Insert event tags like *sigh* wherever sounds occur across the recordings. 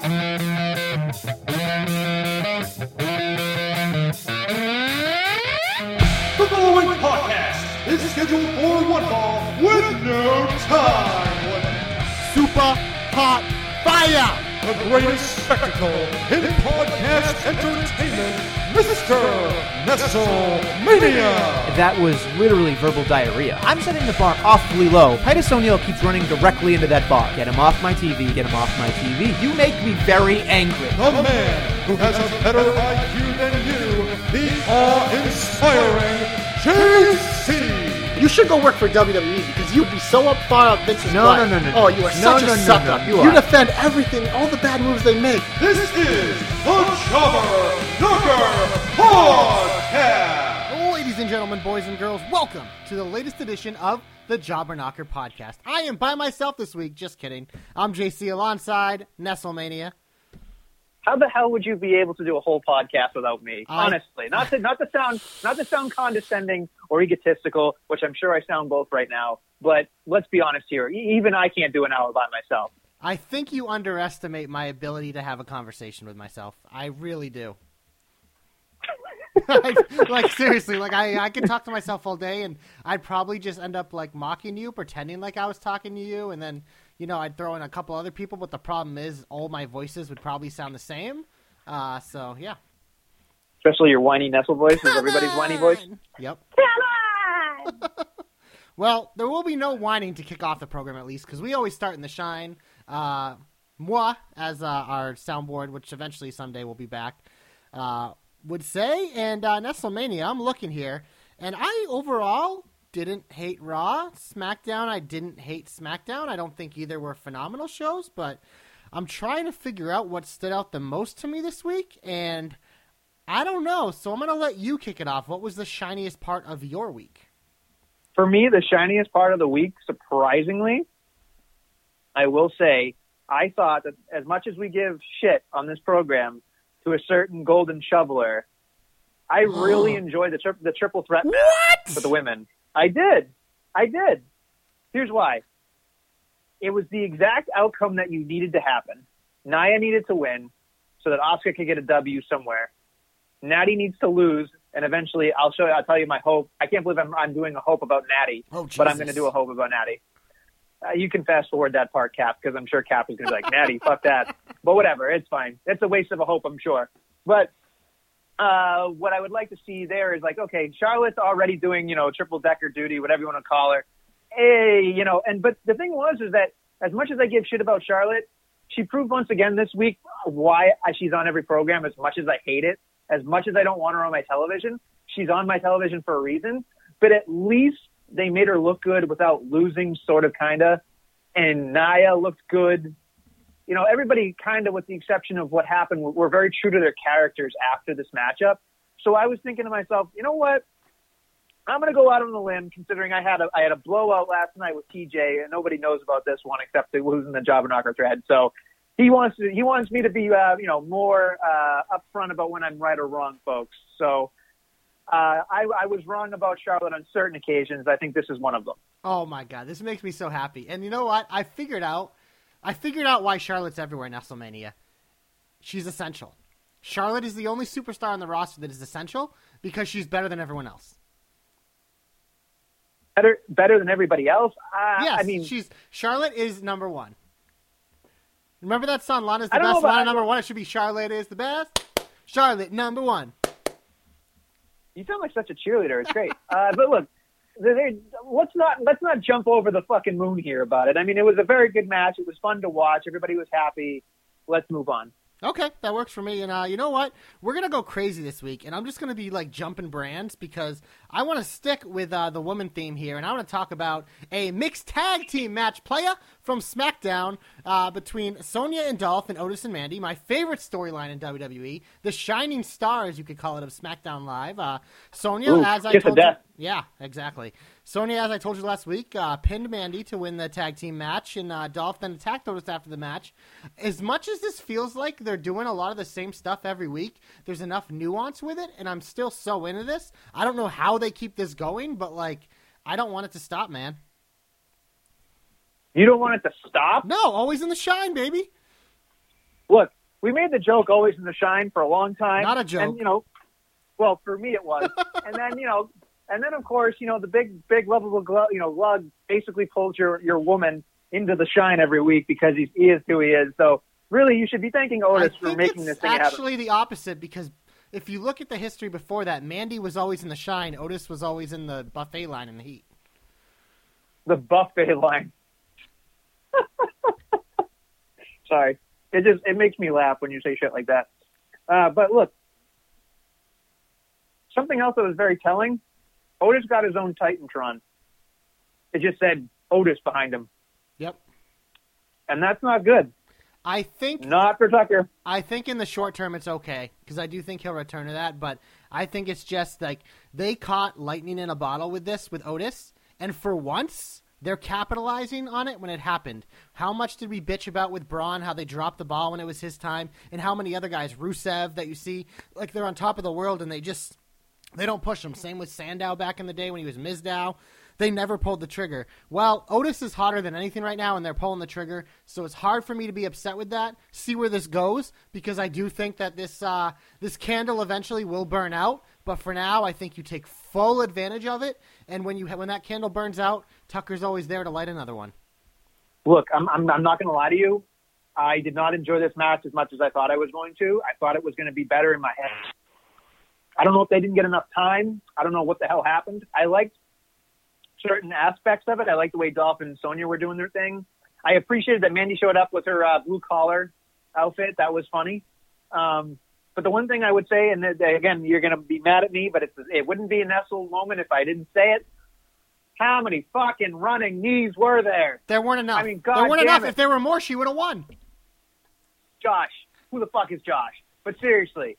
The following podcast is scheduled for one ball with no time. Super hot fire! The greatest spectacle in podcast entertainment, Mr. Nestlemania. That was literally verbal diarrhea. I'm setting the bar awfully low. Titus O'Neil keeps running directly into that bar. Get him off my TV, get him off my TV. You make me very angry. The man who has a better IQ than you, the awe-inspiring JC. You should go work for WWE because you'd be so up far up Vince's No, butt. no, no, no, Oh, you are no, such no, a no, sucker. no, you You defend everything, all the bad moves they make. This is the Jobber Knocker Podcast. Ladies and gentlemen, boys and girls, welcome to the latest edition of the Jobber Knocker podcast. I am by myself this week. Just kidding. I'm JC alongside Nestlemania. How the hell would you be able to do a whole podcast without me? I- Honestly, not to not to sound not to sound condescending or egotistical, which I'm sure I sound both right now. But let's be honest here. Even I can't do an hour by myself. I think you underestimate my ability to have a conversation with myself. I really do. *laughs* like, like, seriously, like I, I can talk to myself all day, and I'd probably just end up like mocking you, pretending like I was talking to you, and then you know I'd throw in a couple other people. But the problem is, all my voices would probably sound the same. Uh, so yeah. Especially your whiny Nestle voice is everybody's whiny voice. Yep. Come on! *laughs* well, there will be no whining to kick off the program at least because we always start in the shine. Uh, moi, as uh, our soundboard, which eventually someday will be back, uh, would say. And uh, Nestlemania, I'm looking here, and I overall didn't hate Raw. SmackDown, I didn't hate SmackDown. I don't think either were phenomenal shows, but I'm trying to figure out what stood out the most to me this week, and I don't know. So I'm going to let you kick it off. What was the shiniest part of your week? For me, the shiniest part of the week, surprisingly, I will say, I thought that as much as we give shit on this program to a certain golden shoveler, I really *gasps* enjoyed the tri- the triple threat match What? for the women. I did. I did. Here's why. It was the exact outcome that you needed to happen. Nia needed to win so that Asuka could get a W somewhere. Natty needs to lose, and eventually I'll show you. I'll tell you my hope. I can't believe I'm, I'm doing a hope about Natty, Oh, but I'm going to do a hope about Natty. Uh, you can fast forward that part, Cap, because I'm sure Cap is going to be like, Natty, fuck that. But whatever, it's fine. It's a waste of a hope, I'm sure. But uh, what I would like to see there is like, okay, Charlotte's already doing, you know, triple decker duty, whatever you want to call her. Hey, you know, and but the thing was is that as much as I give shit about Charlotte, she proved once again this week why she's on every program. As much as I hate it, as much as I don't want her on my television, she's on my television for a reason. But at least they made her look good without losing, sort of, kinda. And Nia looked good you know, everybody kind of, with the exception of what happened, were, were very true to their characters after this matchup. So I was thinking to myself, you know what? I'm going to go out on a limb, considering I had a I had a blowout last night with TJ, and nobody knows about this one except the losing the Jobber Knocker thread. So he wants to, he wants me to be uh, you know more uh, upfront about when I'm right or wrong, folks. So uh, I, I was wrong about Charlotte on certain occasions. I think this is one of them. Oh my god, this makes me so happy. And you know what? I figured out I figured out why Charlotte's everywhere in WrestleMania. She's essential. Charlotte is the only superstar on the roster that is essential because she's better than everyone else. Better better than everybody else. Uh, yes, I mean, she's Charlotte is number one. Remember that song, Lana's the best, Lana number one. It should be Charlotte is the best. Charlotte number one. You sound like such a cheerleader. It's great. *laughs* uh, but look, let's not let's not jump over the fucking moon here about it. I mean, it was a very good match. It was fun to watch. Everybody was happy. Let's move on. Okay, that works for me. And uh, you know what? We're gonna go crazy this week, and I'm just gonna be like jumping brands because I want to stick with uh, the woman theme here, and I want to talk about a mixed tag team match playa from SmackDown uh, between Sonya and Dolph and Otis and Mandy. My favorite storyline in WWE, the shining star, as you could call it, of SmackDown Live. Uh, Sonya, Ooh, as I told you, yeah, exactly. Sonya, as I told you last week, uh, pinned Mandy to win the tag team match, and uh, Dolph then attacked Otis after the match. As much as this feels like they're doing a lot of the same stuff every week, there's enough nuance with it, and I'm still so into this. I don't know how they keep this going, but like, I don't want it to stop, man. You don't want it to stop. No, always in the shine, baby. look, we made the joke always in the shine for a long time. Not a joke. And, you know, well, for me it was. *laughs* and then, you know, and then of course, you know, the big, big lovable, glug, you know, lug basically pulls your, your woman into the shine every week because he's, he is who he is. So really, you should be thanking Otis for making this thing happen. actually the opposite because if you look at the history before that, Mandy was always in the shine, Otis was always in the buffet line in the heat. The buffet line. *laughs* Sorry. It just, it makes me laugh when you say shit like that. Uh, but look, something else that was very telling, Otis got his own Titantron. It just said Otis behind him. Yep. And that's not good. I think Not for Tucker. I think in the short term it's okay because I do think he'll return to that. But I think it's just like they caught lightning in a bottle with this with Otis, and for once they're capitalizing on it when it happened. How much did we bitch about with Braun? How they dropped the ball when it was his time, and how many other guys, Rusev, that you see like they're on top of the world and they just they don't push them. Same with Sandow back in the day when he was Mizdow. They never pulled the trigger. Well, Otis is hotter than anything right now, and they're pulling the trigger. So it's hard for me to be upset with that. See where this goes, because I do think that this uh, this candle eventually will burn out. But for now, I think you take full advantage of it. And when you when that candle burns out, Tucker's always there to light another one. Look, I'm, I'm, I'm not going to lie to you. I did not enjoy this match as much as I thought I was going to. I thought it was going to be better in my head. I don't know if they didn't get enough time. I don't know what the hell happened. I liked certain aspects of it. I liked the way Dolphin and Sonya were doing their thing. I appreciated that Mandy showed up with her uh, blue collar outfit. That was funny. Um, but the one thing I would say, and again, you're going to be mad at me, but it's, it wouldn't be a Nestle moment if I didn't say it. How many fucking running knees were there? There weren't enough. I mean, there weren't enough. it. If there were more, she would have won. Josh. Who the fuck is Josh? But seriously,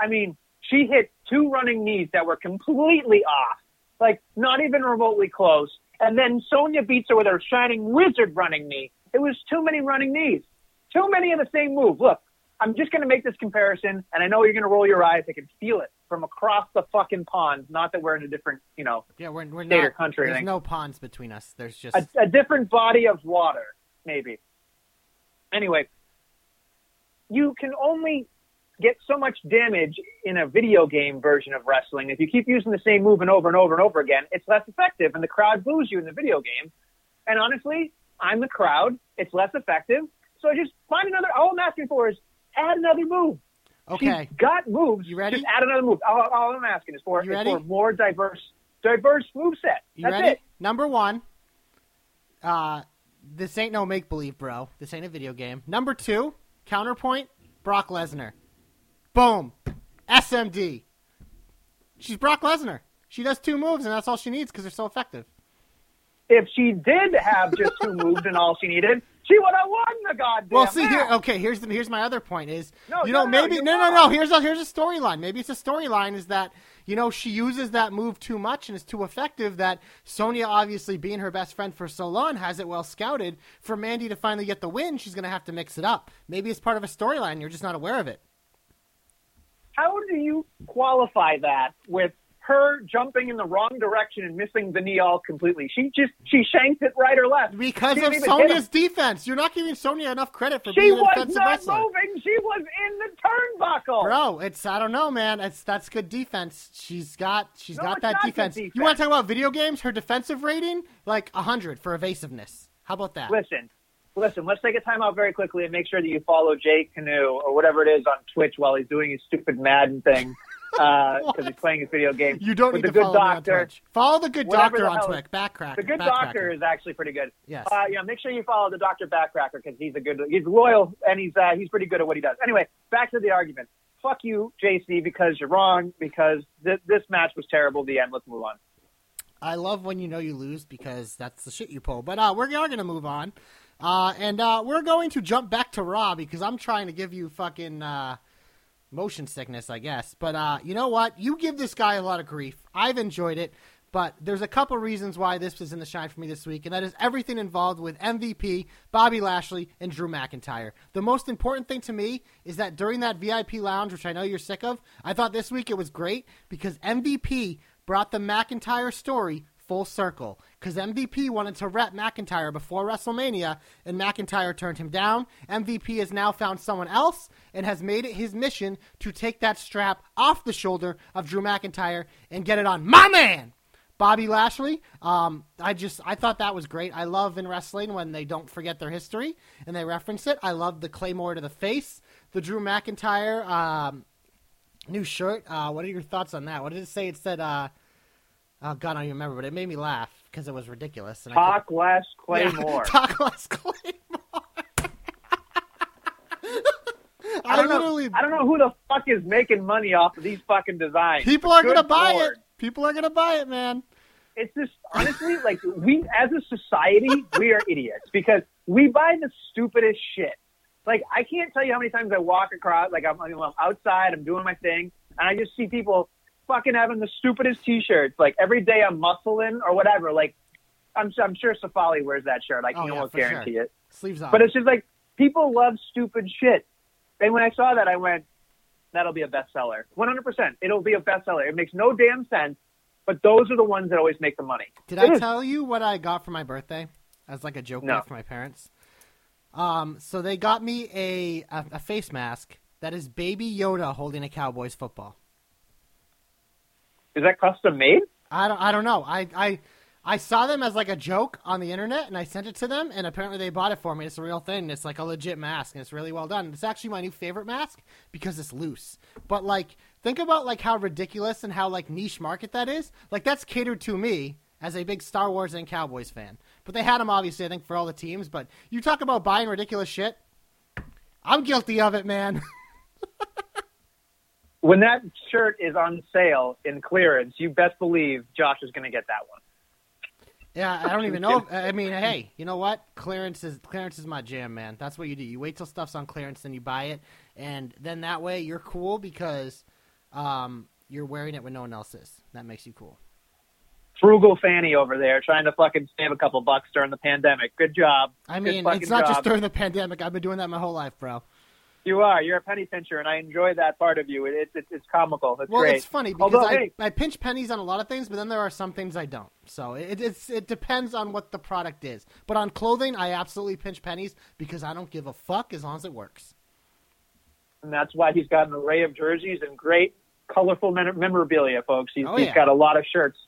I mean, she hit two running knees that were completely off, like not even remotely close. And then Sonya beats her with her shining wizard running knee. It was too many running knees, too many of the same move. Look, I'm just going to make this comparison, and I know you're going to roll your eyes. I can feel it from across the fucking pond. Not that we're in a different, you know, Yeah, we're, we're State not. or country, There's no ponds between us. There's just a, a different body of water, maybe. Anyway, you can only get so much damage in a video game version of wrestling. If you keep using the same move and over and over and over again, it's less effective, and the crowd boos you in the video game. And honestly, I'm the crowd. It's less effective. So just find another. All I'm asking for is add another move. okay. She's got moves. You ready? Just add another move. All, all I'm asking is for, is for more diverse, diverse move set. You That's ready? it. Number one, uh, this ain't no make believe, bro. This ain't a video game. Number two, counterpoint, Brock Lesnar. Boom. SMD. She's Brock Lesnar. She does two moves, and that's all she needs because they're so effective. if she did have just two moves and all she needed, she would have won the goddamn Well, see match. here. Okay, here's the here's my other point is No, you know no, maybe you're no no no here's a here's a storyline. Maybe it's a storyline is that you know she uses that move too much and is too effective that Sonya obviously being her best friend for so long has it well scouted for Mandy to finally get the win. She's gonna have to mix it up. Maybe it's part of a storyline. You're just not aware of it. How do you qualify that with her jumping in the wrong direction and missing the knee all completely? She just she shanked it right or left Because of didn't even hit Sonya's defense. You're not giving Sonya enough credit for She being a defensive wrestler. She was not moving. She was in the turnbuckle. Bro, it's I don't know, man. It's that's good defense. She's got she's No, got that defense. defense. You want to talk about video games? Her defensive rating like hundred for evasiveness. How about that? Listen, listen. Let's take a time out very quickly and make sure that you follow Jake Canoe or whatever it is on Twitch while he's doing his stupid Madden thing *laughs* because he's playing his video game. You don't need the to good follow me on doctor. Twitch. Follow the good Whatever doctor the on Twitch. Backcrack. The good Backcracker. doctor is actually pretty good. Yes. Uh, yeah, make sure you follow the Doctor Backcracker because he's a good, he's loyal and he's uh, he's pretty good at what he does. Anyway, back to the argument. Fuck you, JC, because you're wrong. Because th- this match was terrible. The end. Let's move on. I love when you know you lose because that's the shit you pull. But uh, we're are going to move on, uh, and uh, we're going to jump back to Raw because I'm trying to give you fucking uh, motion sickness, I guess. But uh, you know what? You give this guy a lot of grief. I've enjoyed it, but there's a couple reasons why this was in the shine for me this week, and that is everything involved with MVP, Bobby Lashley, and Drew McIntyre. The most important thing to me is that during that VIP lounge, which I know you're sick of, I thought this week it was great because MVP brought the McIntyre story full circle because MVP wanted to rep McIntyre before WrestleMania, and McIntyre turned him down. MVP has now found someone else and has made it his mission to take that strap off the shoulder of Drew McIntyre and get it on my man. Bobby Lashley, um, I just I thought that was great. I love in wrestling when they don't forget their history and they reference it. I love the claymore to the face, the Drew McIntyre um, new shirt. Uh, what are your thoughts on that? What did it say? It said, uh, "Oh God, I don't even remember," but it made me laugh because it was ridiculous. And I Talk less, couldn't- Claymore. Yeah, *laughs* talk less, Claymore. *laughs* I don't literally, know. I don't know who the fuck is making money off of these fucking designs. people are gonna buy Lord. it. People are gonna buy it, man. It's just honestly like we, as a society, we are idiots because we buy the stupidest shit. Like I can't tell you how many times I walk across, like I'm, I'm outside, I'm doing my thing, and I just see people fucking having the stupidest T-shirts. Like every day I'm muscling or whatever. Like I'm, I'm sure Safali wears that shirt. I Oh, can yeah, almost for sure. guarantee it. Sleeves on. But it's just like people love stupid shit. And when I saw that, I went, "That'll be a bestseller, 100. percent It'll be a bestseller. It makes no damn sense, but those are the ones that always make the money." Did It I is. tell you what I got for my birthday as like a joke No. gift for my parents? Um, so they got me a, a a face mask that is Baby Yoda holding a Cowboys football. Is that custom made? I don't I don't know. I I I saw them as like a joke on the internet, and I sent it to them, and apparently they bought it for me. It's a real thing. It's like a legit mask, and it's really well done. It's actually my new favorite mask because it's loose. But like, think about like how ridiculous and how like niche market that is. Like that's catered to me as a big Star Wars and Cowboys fan. But they had them obviously, I think, for all the teams. But you talk about buying ridiculous shit. I'm guilty of it, man. *laughs* When that shirt is on sale in clearance, you best believe Josh is going to get that one. Yeah, I don't *laughs* even know. If, I mean, hey, you know what? Clearance is clearance is my jam, man. That's what you do. You wait till stuff's on clearance, then you buy it, and then that way you're cool because um, you're wearing it when no one else is. That makes you cool. Frugal Fanny over there trying to fucking save a couple bucks during the pandemic. Good job. I mean, fucking it's not just during the pandemic. I've been doing that my whole life, bro. You are. You're a penny pincher, and I enjoy that part of you. It's it's it's comical. It's Well, great. it's funny because Although, I, hey, I pinch pennies on a lot of things, but then there are some things I don't. So it, it's it depends on what the product is. But on clothing, I absolutely pinch pennies because I don't give a fuck as long as it works. and that's why he's got an array of jerseys and great, colorful memorabilia, folks. He's, Oh, he's yeah. got a lot of shirts,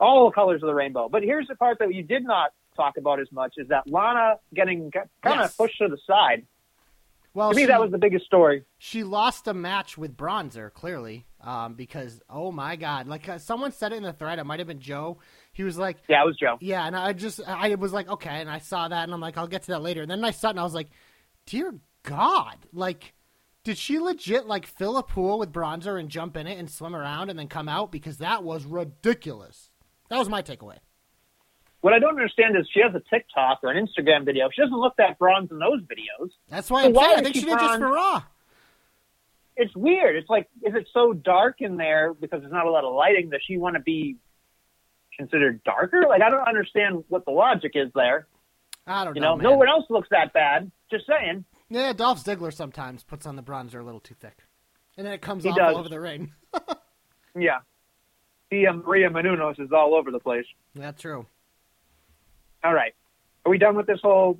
all colors of the rainbow. But here's the part that you did not talk about as much: is that Lana getting kind Yes. of pushed to the side. Well, to me, she- that was the biggest story. she lost a match with Bronzer clearly um, because oh my god, like uh, someone said it in the thread. It might have been Joe. He was like, Yeah, it was Joe. yeah, and I just I was like, okay, and I saw that, and I'm like, I'll get to that later. And then I saw it, and I was like, dear God, like. Did she legit like fill a pool with bronzer and jump in it and swim around and then come out? Because that was ridiculous. That was my takeaway. What I don't understand is she has a TikTok or an Instagram video. She doesn't look that bronze in those videos. That's why So I'm why saying I think she she did just for Raw. It's weird. It's like, is it so dark in there because there's not a lot of lighting? Does she want to be considered darker? Like, I don't understand what the logic is there. I don't You know. know, man. no one else looks that bad. Just saying. Yeah, Dolph Ziggler sometimes puts on the bronzer a little too thick, and then it comes He off does. all over the ring. *laughs* Yeah. Tia um, Maria Menounos is all over the place. That's true. All right. Are we done with this whole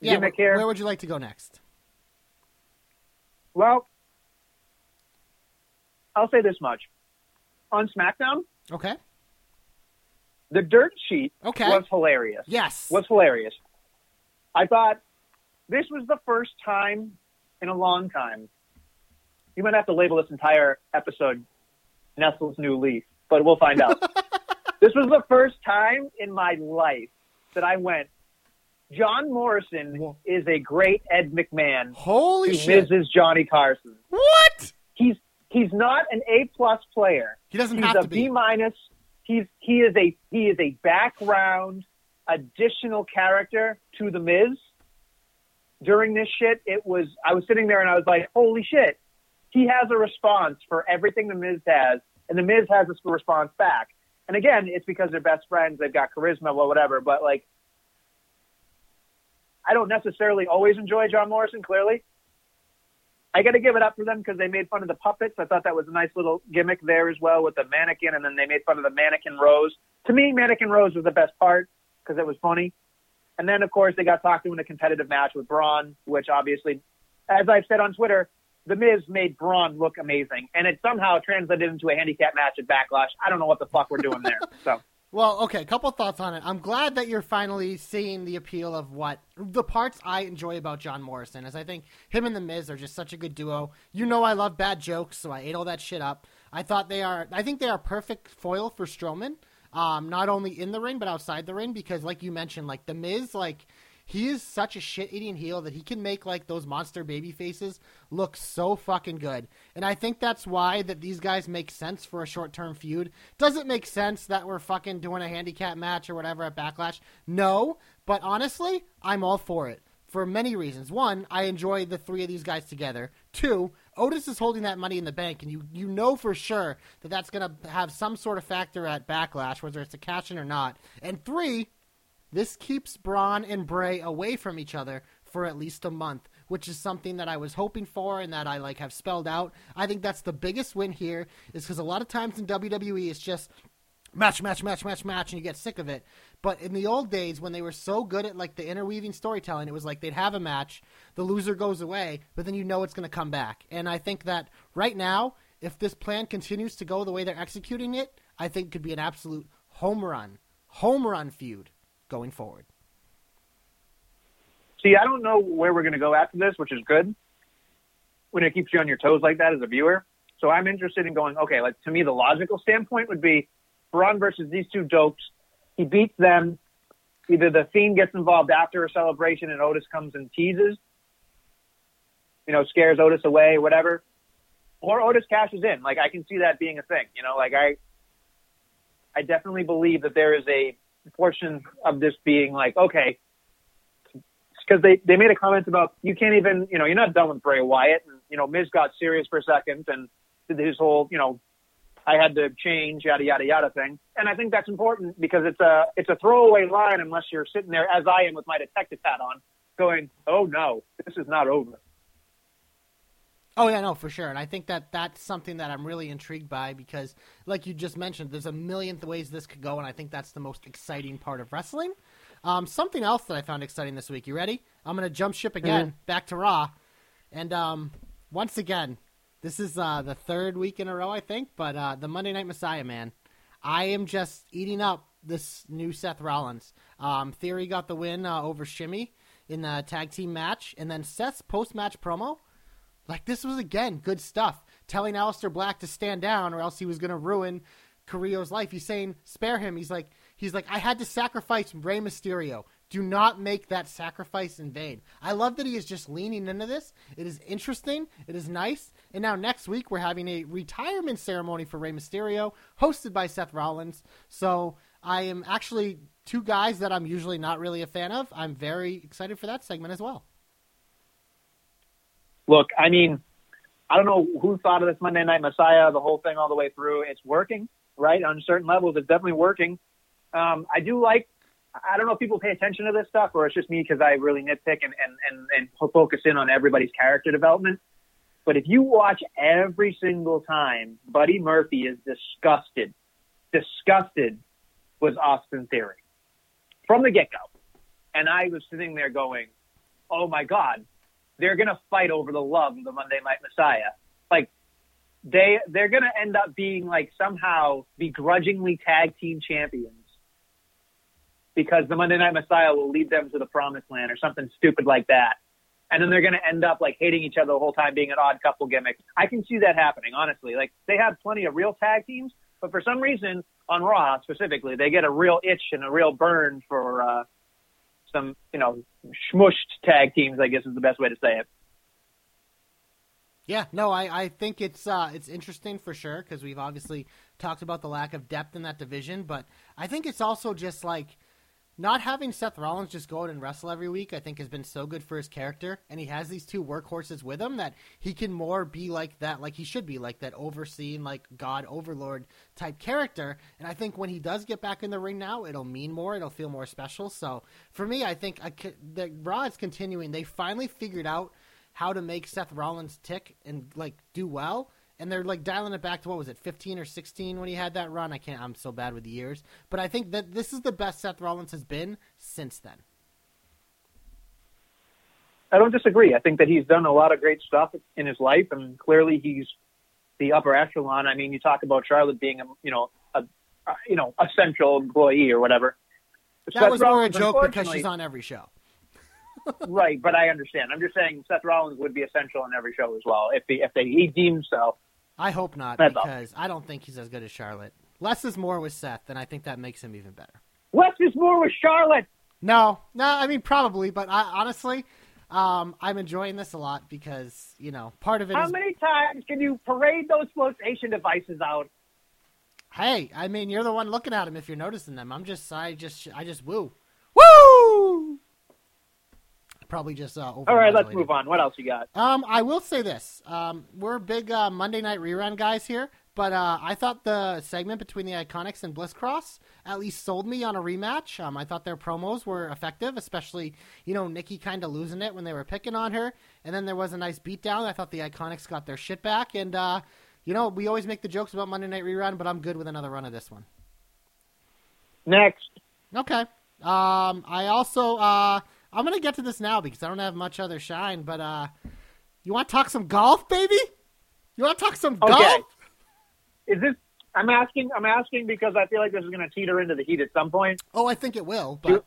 Yeah, gimmick here? where would you like to go next? Well, I'll say this much. On SmackDown, Okay. the dirt sheet Okay. was hilarious. Yes. was hilarious. I thought this was the first time in a long time. You might have to label this entire episode Nestle's New Leaf, but we'll find out. *laughs* this was the first time in my life that I went, John Morrison Whoa. is a great Ed McMahon Holy shit! Mrs. Johnny Carson. What? He's he's not an A plus player. He doesn't He's have a to be. B minus. He's he is a he is a background additional character to the Miz. During this shit, it was I was sitting there and I was like, holy shit, he has a response for everything the Miz has, and the Miz has a response back. And again, it's because they're best friends, they've got charisma, well, whatever. But like, I don't necessarily always enjoy John Morrison. Clearly, I got to give it up for them because they made fun of the puppets. I thought that was a nice little gimmick there as well with the mannequin, and then they made fun of the mannequin Rose. to me, Mannequin Rose was the best part because it was funny. And then, of course, they got talked to in a competitive match with Braun, which obviously, as I've said on Twitter, The Miz made Braun look amazing. And it somehow translated into a handicap match at Backlash. I don't know what the fuck we're doing there. So, *laughs* Well, okay, a couple thoughts on it. I'm glad that you're finally seeing the appeal of what the parts I enjoy about John Morrison is I think him and the Miz are just such a good duo. You know I love bad jokes, so I ate all that shit up. I thought they are I think they are perfect foil for Strowman. Um, not only in the ring but outside the ring because like you mentioned, like the Miz, like he is such a shit eating heel that he can make like those monster baby faces look so fucking good. And I think that's why that these guys make sense for a short term feud. Does it make sense that we're fucking doing a handicap match or whatever at Backlash? No, but honestly, I'm all for it. For many reasons. One, I enjoy the three of these guys together. Two, Otis is holding that money in the bank, and you, you know for sure that that's going to have some sort of factor at Backlash, whether it's a cash in or not. And three, this keeps Braun and Bray away from each other for at least a month, which is something that I was hoping for and that I like have spelled out. I think that's the biggest win here is because a lot of times in WWE it's just match, match, match, match, match, and you get sick of it. But in the old days, when they were so good at like the interweaving storytelling, it was like they'd have a match, the loser goes away, but then you know it's going to come back. And I think that right now, if this plan continues to go the way they're executing it, I think it could be an absolute home run, home run feud going forward. see, I don't know where we're going to go after this, which is good when it keeps you on your toes like that as a viewer. So I'm interested in going, okay, like to me, the logical standpoint would be Braun versus these two dopes. He beats them. Either the Fiend gets involved after a celebration and Otis comes and teases, you know, scares Otis away, whatever. Or Otis cashes in. Like I can see that being a thing. You know, like I, I definitely believe that there is a portion of this being like, okay, because they they made a comment about you can't even, you know, you're not done with Bray Wyatt, and you know, Miz got serious for a second and did his whole, you know, I had to change, yada yada yada thing. And I think that's important because it's a it's a throwaway line unless you're sitting there as I am with my detective hat on, going, oh no, this is not over. Oh yeah, no, for sure. And I think that that's something that I'm really intrigued by because, like you just mentioned, there's a million ways this could go, and I think that's the most exciting part of wrestling. Um, something else that I found exciting this week. You ready? I'm gonna jump ship again, back to Raw, and um, once again, this is uh, the third week in a row, I think. But uh, the Monday Night Messiah, man, I am just eating up this new Seth Rollins. Um, Theory got the win uh, over Shimmy in the tag team match, and then Seth's post match promo. Like this was again good stuff. Telling Aleister Black to stand down, or else he was going to ruin Carrillo's life. He's saying spare him. He's like he's like I had to sacrifice Rey Mysterio. Do not make that sacrifice in vain. I love that he is just leaning into this. It is interesting. It is nice. And now next week we're having a retirement ceremony for Rey Mysterio, hosted by Seth Rollins. So I am actually two guys that I'm usually not really a fan of. I'm very excited for that segment as well. Look, I mean, I don't know who thought of this Monday Night Messiah, the whole thing all the way through. It's working, right? On certain levels, it's definitely working. Um, I do like. I don't know if people pay attention to this stuff, or it's just me because I really nitpick and, and, and, and focus in on everybody's character development. But if you watch every single time, Buddy Murphy is disgusted, disgusted with Austin Theory from the get go. And I was sitting there going, oh my God, they're going to fight over the love of the Monday Night Messiah. Like, they, they're going to end up being like somehow begrudgingly tag team champions because the Monday Night Messiah will lead them to the promised land or something stupid like that. And then they're going to end up like hating each other the whole time, being an odd couple gimmick. I can see that happening, honestly. Like they have plenty of real tag teams, but for some reason on Raw specifically, they get a real itch and a real burn for uh, some, you know, smushed tag teams. I guess is the best way to say it. Yeah, no, I, I think it's uh, it's interesting for sure because we've obviously talked about the lack of depth in that division, but I think it's also just like not having Seth Rollins just go out and wrestle every week, I think has been so good for his character. And he has these two workhorses with him that he can more be like that, like he should be, like that overseeing, like God overlord type character. And I think when he does get back in the ring now, it'll mean more. It'll feel more special. So for me, I think I the Raw is continuing. They finally figured out how to make Seth Rollins tick and like do well. And they're like dialing it back to what was it, 15 or 16 when he had that run. I can't. I'm so bad with the years, but I think that this is the best Seth Rollins has been since then. I don't disagree. I think that he's done a lot of great stuff in his life, and clearly he's the upper echelon. I mean, you talk about Charlotte being a you know a, a you know essential employee or whatever. That Seth was more a joke because she's on every show. *laughs* right, but I understand. I'm just saying Seth Rollins would be essential in every show as well if he if they, he deemed so. I hope not That's all. because I don't think he's as good as Charlotte. Less is more with Seth, and I think that makes him even better. Less is more with Charlotte. No, no, I mean probably, but I, honestly, um, I'm enjoying this a lot because you know part of it is. How many times can you parade those flotation devices out? Hey, I mean you're the one looking at them if you're noticing them. I'm just, I just, I just woo, woo. Probably just uh, All right, let's move on. What else you got? Um, I will say this: um, we're big uh, Monday night rerun guys here, but uh, I thought the segment between the Iconics and Bliss Cross at least sold me on a rematch. Um, I thought their promos were effective, especially you know Nikki kind of losing it when they were picking on her, and then there was a nice beatdown. I thought the Iconics got their shit back, and uh, you know we always make the jokes about Monday night rerun, but I'm good with another run of this one. Next. Okay. Um, I also uh, I'm gonna get to this now because I don't have much other shine. But uh, you want to talk some golf, baby? You want to talk some Okay. golf? Is this? I'm asking. I'm asking because I feel like this is going to teeter into the heat at some point. Oh, I think it will. But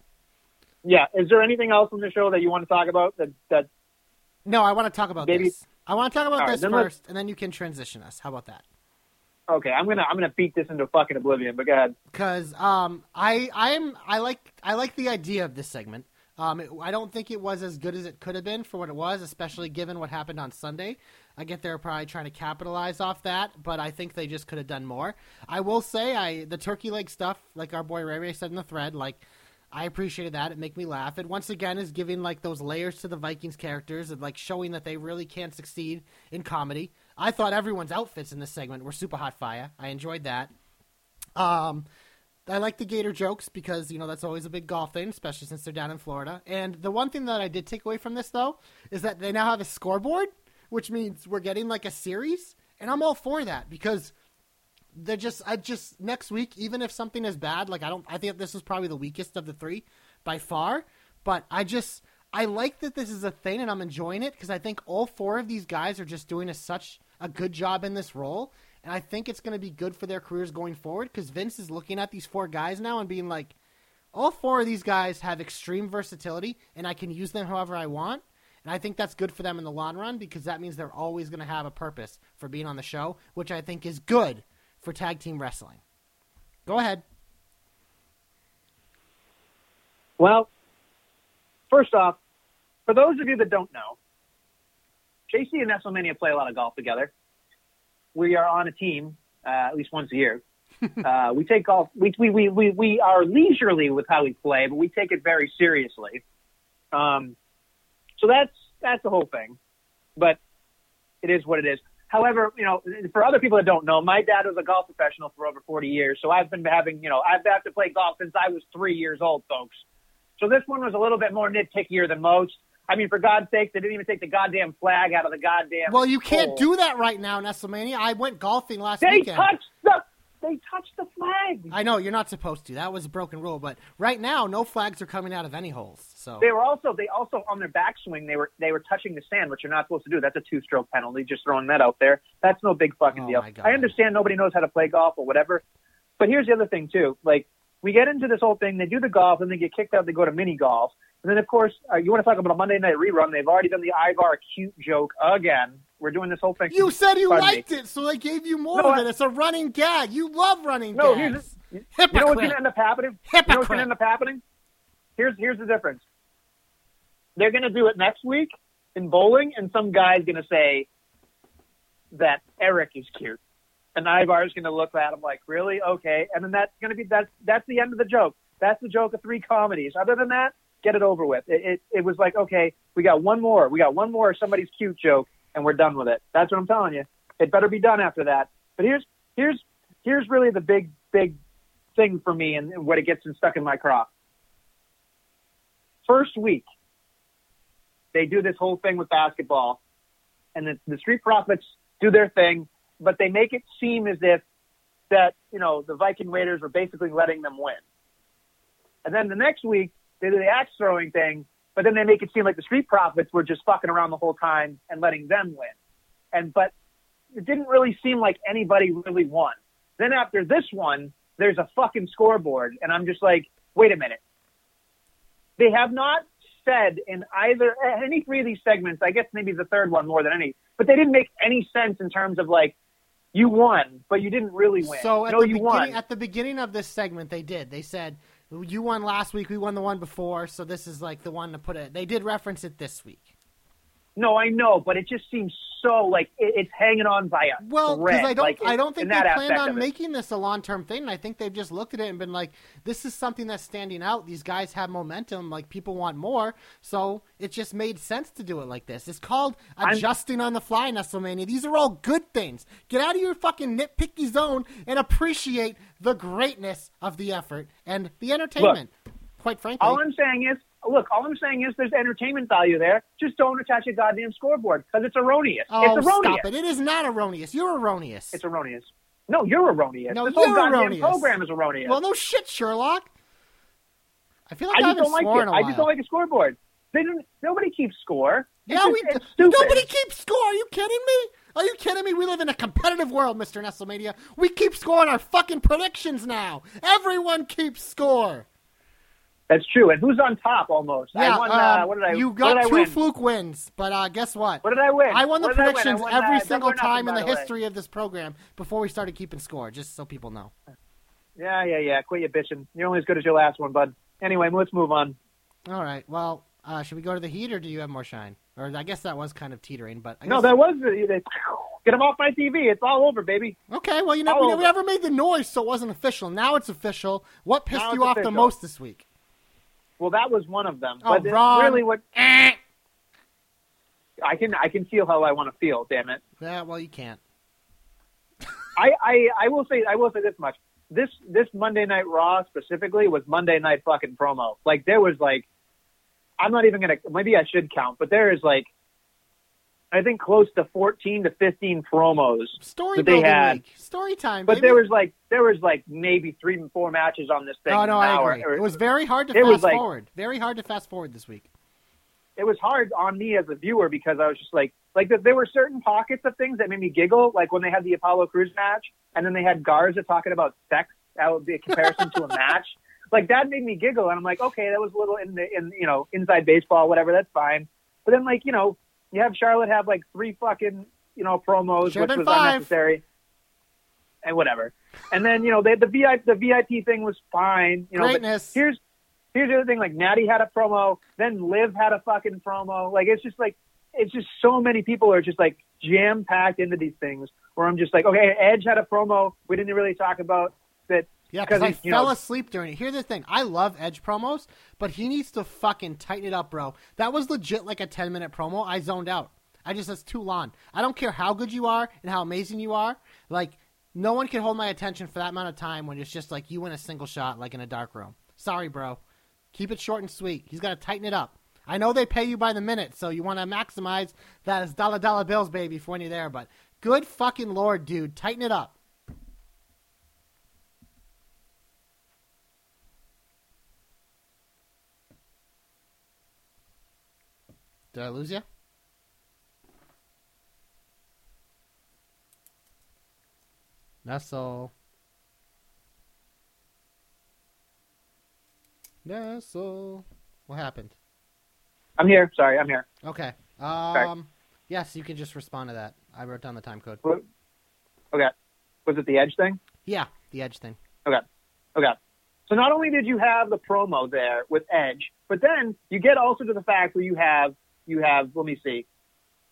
Yeah. Is there anything else on the show that you want to talk about? That that no, I want to talk about Maybe- this. I want to talk about right, this first, and then you can transition us. How about that? okay? I'm gonna I'm gonna beat this into fucking oblivion. But go ahead. because um, I I'm I like I like the idea of this segment. Um, it, I don't think it was as good as it could have been for what it was, especially given what happened on Sunday. I get they're probably trying to capitalize off that, but I think they just could have done more. I will say, I the turkey leg stuff, like our boy Ray Ray said in the thread, like I appreciated that. It made me laugh. It once again is giving like those layers to the Vikings characters and like showing that they really can succeed in comedy. I thought everyone's outfits in this segment were super hot fire. I enjoyed that. Um, I like the Gator jokes because you know that's always a big golf thing, especially since they're down in Florida. And the one thing that I did take away from this though is that they now have a scoreboard, which means we're getting like a series, and I'm all for that because they're just I just next week, even if something is bad, like I don't I think this is probably the weakest of the three by far, but I just I like that this is a thing and I'm enjoying it because I think all four of these guys are just doing a, such a good job in this role. And I think it's going to be good for their careers going forward because Vince is looking at these four guys now and being like, all four of these guys have extreme versatility and I can use them however I want. And I think that's good for them in the long run because that means they're always going to have a purpose for being on the show, which I think is good for tag team wrestling. Go ahead. Well, first off, for those of you that don't know, JC and Nestlemania play a lot of golf together. We are on a team uh, at least once a year. uh, we take golf. We, we we we we are leisurely with how we play, but we take it very seriously. Um, so that's that's the whole thing. But it is what it is. However, you know, for other people that don't know, my dad was a golf professional for over 40 years. So I've been having, you know, I've had to play golf since I was three years old, folks. So this one was a little bit more nitpickier than most. I mean, for God's sake, they didn't even take the goddamn flag out of the goddamn. Well, you can't hole. do that right now, Nestlemania. I went golfing last They weekend. touched the. They touched the flag. I know you're not supposed to. That was a broken rule. But right now, no flags are coming out of any holes. So They were also they also on their backswing they were they were touching the sand, which you're not supposed to do. That's a two stroke penalty. Just throwing that out there. That's no big fucking Oh, deal. I understand nobody knows how to play golf or whatever, but here's the other thing too. Like we get into this whole thing, they do the golf, and they get kicked out. They go to mini golf, and then of course uh, you want to talk about a Monday night rerun. They've already done the Ivar cute joke again. We're doing this whole thing. you said you Pardon me. liked it, so they gave you more No, of I- it. It's a running gag. You love running gags. No, gags. here's you know what's going to end up happening? You know what's going to end up happening? Here's here's the difference. They're going to do it next week in bowling, and some guy's going to say that Erik is cute, and Ivar's going to look at him like, really? Okay, and then that's going to be that's that's the end of the joke. That's the joke of three comedies. Other than that, get it over with. It it, it was like, okay, we got one more. We got one more somebody's cute joke, and we're done with it. That's what I'm telling you. It better be done after that. But here's here's here's really the big big thing for me and, what it gets stuck in my craw. First week, they do this whole thing with basketball, and the, the Street Profits do their thing. But they make it seem as if that you know the Viking Raiders were basically letting them win. And then the next week they do the axe throwing thing, but then they make it seem like the Street Profits were just fucking around the whole time and letting them win. And but it didn't really seem like anybody really won. Then after this one, there's a fucking scoreboard, and I'm just like, wait a minute. They have not said in either any three of these segments. I guess maybe the third one more than any, but they didn't make any sense in terms of like you won, but you didn't really win. So at no, the you beginning, won. at the beginning of this segment, they did. They said you won last week, we won the one before, so this is like the one to put it. They did reference it this week. No, I know, but it just seems so like it, it's hanging on by a Well, because I don't, like, I don't think in they planned on making this a long term thing. I think they've just looked at it and been like, "This is something that's standing out. These guys have momentum. Like people want more." So it just made sense to do it like this. It's called I'm- adjusting on the fly, Nestlemania. These are all good things. Get out of your fucking nitpicky zone and appreciate the greatness of the effort and the entertainment. quite frankly, All I'm saying is, look, all I'm saying is there's entertainment value there. Just don't attach a goddamn scoreboard because it's erroneous. oh it's erroneous. stop it! It is not erroneous. You're erroneous. It's erroneous. No, you're erroneous. No, this whole you're goddamn erroneous. program is erroneous. well, no shit, Sherlock. I feel like I I, just haven't don't like sworn it. a I while. just don't like a scoreboard. They don't, nobody keeps score. It's Yeah, just- we. Nobody keeps score. Are you kidding me? Are you kidding me? We live in a competitive world, Mister Nestlemania. We keep scoring our fucking predictions now. Everyone keeps score. That's true. And who's on top almost? Yeah, I won. um, uh, what did I? you got two win? fluke wins, but uh, guess what? What did I win? I won the What win? Predictions won, every uh, single time in the way. history of this program before we started keeping score, just so people know. Yeah, yeah, yeah. Quit your bitching. You're only as good as your last one, bud. Anyway, let's move on. All right. Well, uh, should we go to the heat, or do you have more shine? Or I guess that was kind of teetering, but I No, guess- that was get them off my TV. It's all over, baby. Okay, well, you know, All we over. never made the noise, so it wasn't official. Now it's official. What pissed Now you off the most this week? Well, that was one of them. Oh, but Ron. really, what Eh. I can I can feel how I want to feel. Damn it. Yeah, well, you can't. I, I I will say I will say this much. This this Monday Night Raw specifically was Monday Night fucking promo. Like there was like I'm not even gonna maybe I should count, but there is like I think close to 14 to 15 promos Story that they had. week. Story time, But baby. there was like there was like maybe three and four matches on this thing. Oh no, I hour. agree. It was very hard to it fast like- forward. Very hard to fast forward this week. it was hard on me as a viewer because I was just like, like there were certain pockets of things that made me giggle, like when they had the Apollo Crews match, and then they had Garza talking about sex. That would be a comparison to a *laughs* match. Like that made me giggle, and I'm like, okay, that was a little in the in you know inside baseball, whatever. That's fine. But then like you know, you have Charlotte have like three fucking you know promos, Should've which was five. unnecessary, and whatever. And then you know they, the VIP the VIP thing was fine. You know, but Greatness. here's here's the other thing. Like Natty had a promo, then Liv had a fucking promo. Like it's just like it's just so many people are just like jam packed into these things. Where I'm just like, okay, Edge had a promo we didn't really talk about that. Yeah, because I fell know, asleep during it. Here's the thing: I love Edge promos, but he needs to fucking tighten it up, bro. That was legit like a ten minute promo. I zoned out. I just that's too long. I don't care how good you are and how amazing you are. Like no one can hold my attention for that amount of time when it's just like you in a single shot, like in a dark room. Sorry, bro. Keep it short and sweet. He's got to tighten it up. I know they pay you by the minute, so you want to maximize that as dollar dollar bills, baby, for when you're there. But good fucking lord, dude, tighten it up. Did I lose you? Nestle. Nestle. What happened? I'm here. Sorry, I'm here. Okay. Um. Yes, you can just respond to that. I wrote down the time code. Okay, was it the Edge thing? Yeah, the edge thing. Okay. Okay. So not only did you have the promo there with Edge, but then you get also to the fact where you have you have let me see.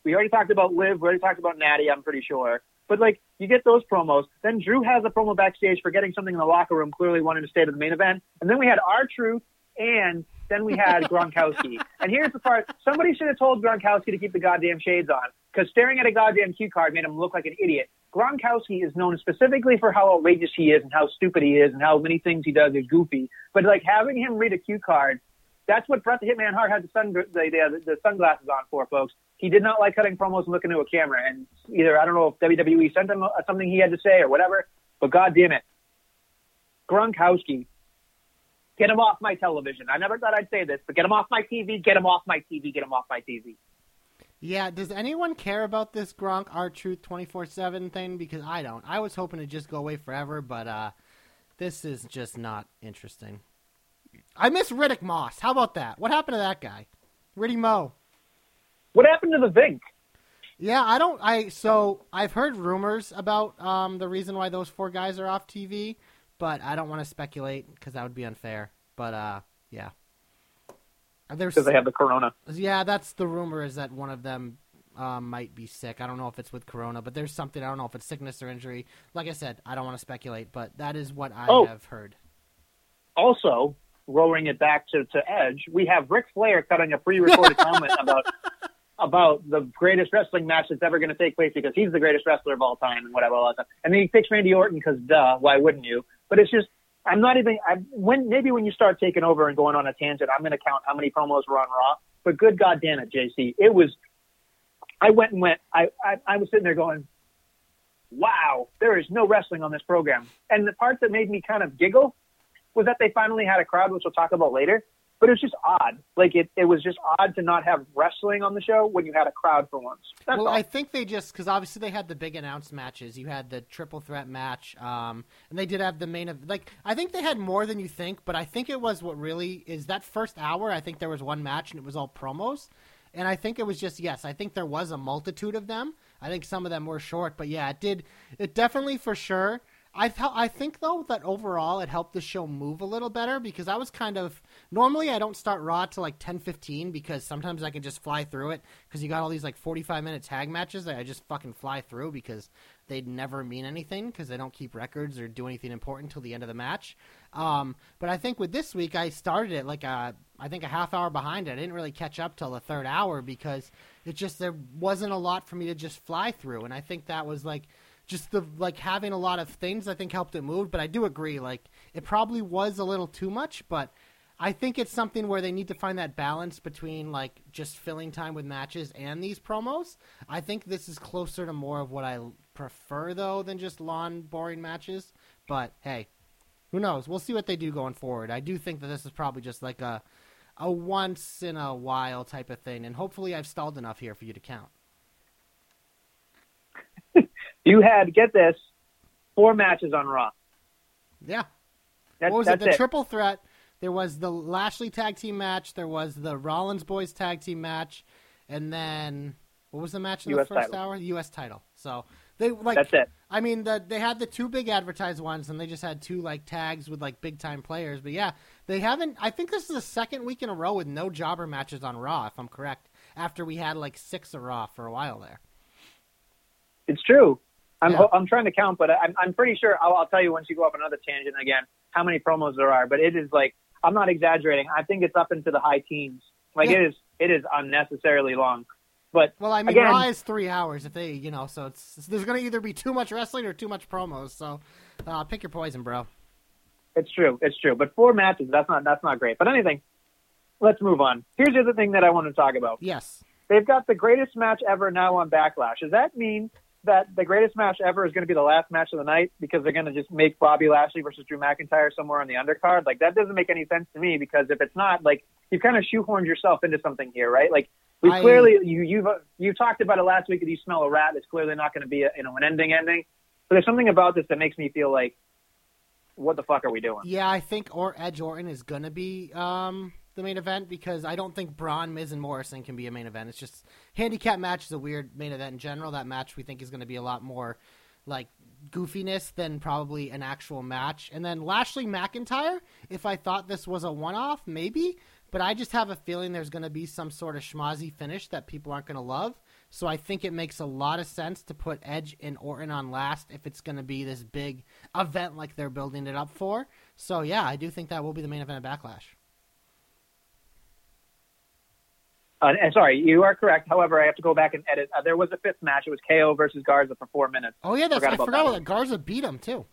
We already talked about Liv, we already talked about Natty, I'm pretty sure. But like you get those promos, then Drew has a promo backstage for getting something in the locker room, clearly wanting to stay to the main event. And then we had R Truth and then we had *laughs* Gronkowski. and here's the part somebody should have told Gronkowski to keep the goddamn shades on. Because staring at a goddamn cue card made him look like an idiot. Gronkowski is known specifically for how outrageous he is and how stupid he is and how many things he does is goofy. But like having him read a cue card, that's what Bret the Hitman Hart had the sun the, the, the sunglasses on for, folks. he did not like cutting promos and looking into a camera. And either I don't know if WWE sent him uh, something he had to say or whatever, but god damn it, Gronkowski, get him off my television. I never thought I'd say this, but get him off my TV. Get him off my TV. Get him off my TV. Yeah, does anyone care about this Gronk R Truth twenty four seven thing? Because I don't. I was hoping to just go away forever, but uh, this is just not interesting. I miss Riddick Moss. How about that? What happened to that guy? Riddy Mo. What happened to the Vink? Yeah, I don't. I so I've heard rumors about um, the reason why those four guys are off TV, but I don't want to speculate because that would be unfair. But uh, yeah, Because they have the corona. yeah, that's the rumor is that one of them um, might be sick. I don't know if it's with corona, but there's something. I don't know if it's sickness or injury. Like I said, I don't want to speculate, but that is what I Oh. have heard. Also, rolling it back to, to Edge, we have Ric Flair cutting a pre-recorded *laughs* comment about about the greatest wrestling match that's ever going to take place because he's the greatest wrestler of all time and whatever all that. And then he picks Randy Orton because duh, why wouldn't you? But it's just I'm not even I when maybe when you start taking over and going on a tangent, I'm going to count how many promos were on Raw. But good goddamn it, JC, it was. I went and went. I, I I was sitting there going, "Wow, there is no wrestling on this program." And the part that made me kind of giggle was that they finally had a crowd, which we'll talk about later. But it was just odd. Like it, it was just odd to not have wrestling on the show when you had a crowd for once. That's well, all. I think they just because obviously they had the big announced matches. You had the triple threat match, um, and they did have the main. of Like I think they had more than you think, but I think it was what really is that first hour. I think there was one match and it was all promos, and I think it was just yes. I think there was a multitude of them. I think some of them were short, but yeah, it did. It definitely for sure. I th- I think though that overall it helped the show move a little better because I was kind of normally I don't start Raw till like ten fifteen because sometimes I can just fly through it because you got all these like forty five minute tag matches that I just fucking fly through because they'd never mean anything because they don't keep records or do anything important till the end of the match. Um, but I think with this week I started it like a I think a half hour behind it. I didn't really catch up till the third hour because it just there wasn't a lot for me to just fly through, and I think that was like just the like having a lot of things I think helped it move. But I do agree, like it probably was a little too much, but I think it's something where they need to find that balance between like just filling time with matches and these promos. I think this is closer to more of what I prefer though than just lawn boring matches. But hey, who knows? We'll see what they do going forward. I do think that this is probably just like a a once in a while type of thing, and hopefully I've stalled enough here for you to count. You had get this four matches on Raw. Yeah. That's, what was it? The triple threat. There was the Lashley tag team match. There was the Rollins boys tag team match, and then what was the match in US the first title. hour? The U.S. title. So they like. That's it. I mean, the, they had the two big advertised ones, and they just had two like tags with like big time players. But yeah, they haven't. I think this is the second week in a row with no jobber matches on Raw, if I'm correct. After we had like six of Raw for a while there. It's true. I'm Yeah. I'm trying to count, but I'm I'm pretty sure I'll, I'll tell you once you go off another tangent again how many promos there are. But it is like I'm not exaggerating. I think it's up into the high teens. Like Yeah. it is it is unnecessarily long. But Well, I mean, Again- Raw is three hours. If they, you know, so it's there's going to either be too much wrestling or too much promos. So uh, pick your poison, bro. It's true. It's true. But four matches, that's not that's not great. But anything, let's move on. Here's the other thing that I want to talk about. Yes. They've got the greatest match ever now on Backlash. Does that mean that the greatest match ever is going to be the last match of the night because they're going to just make Bobby Lashley versus Drew McIntyre somewhere on the undercard? Like that doesn't make any sense to me because if it's not, like you've kind of shoehorned yourself into something here, right? Like we I- clearly you you've you talked about it last week that you smell a rat. It's clearly not going to be a, you know an ending ending. But there's something about this that makes me feel like, what the fuck are we doing? Yeah, I think or Edge Orton is going to be um, the main event because I don't think Braun, Miz, and Morrison can be a main event. It's just handicap match is a weird main event in general. That match we think is going to be a lot more like goofiness than probably an actual match. And then Lashley McIntyre, if I thought this was a one off, maybe. But I just have a feeling there's going to be some sort of schmozzy finish that people aren't going to love. So I think it makes a lot of sense to put Edge and Orton on last if it's going to be this big event like they're building it up for. So yeah, I do think that will be the main event of Backlash. Uh, and sorry, you are correct. However, I have to go back and edit. Uh, there was a fifth match. It was KO versus Garza for four minutes. Oh yeah, that's Forgot I about forgot that about that. Garza beat him too.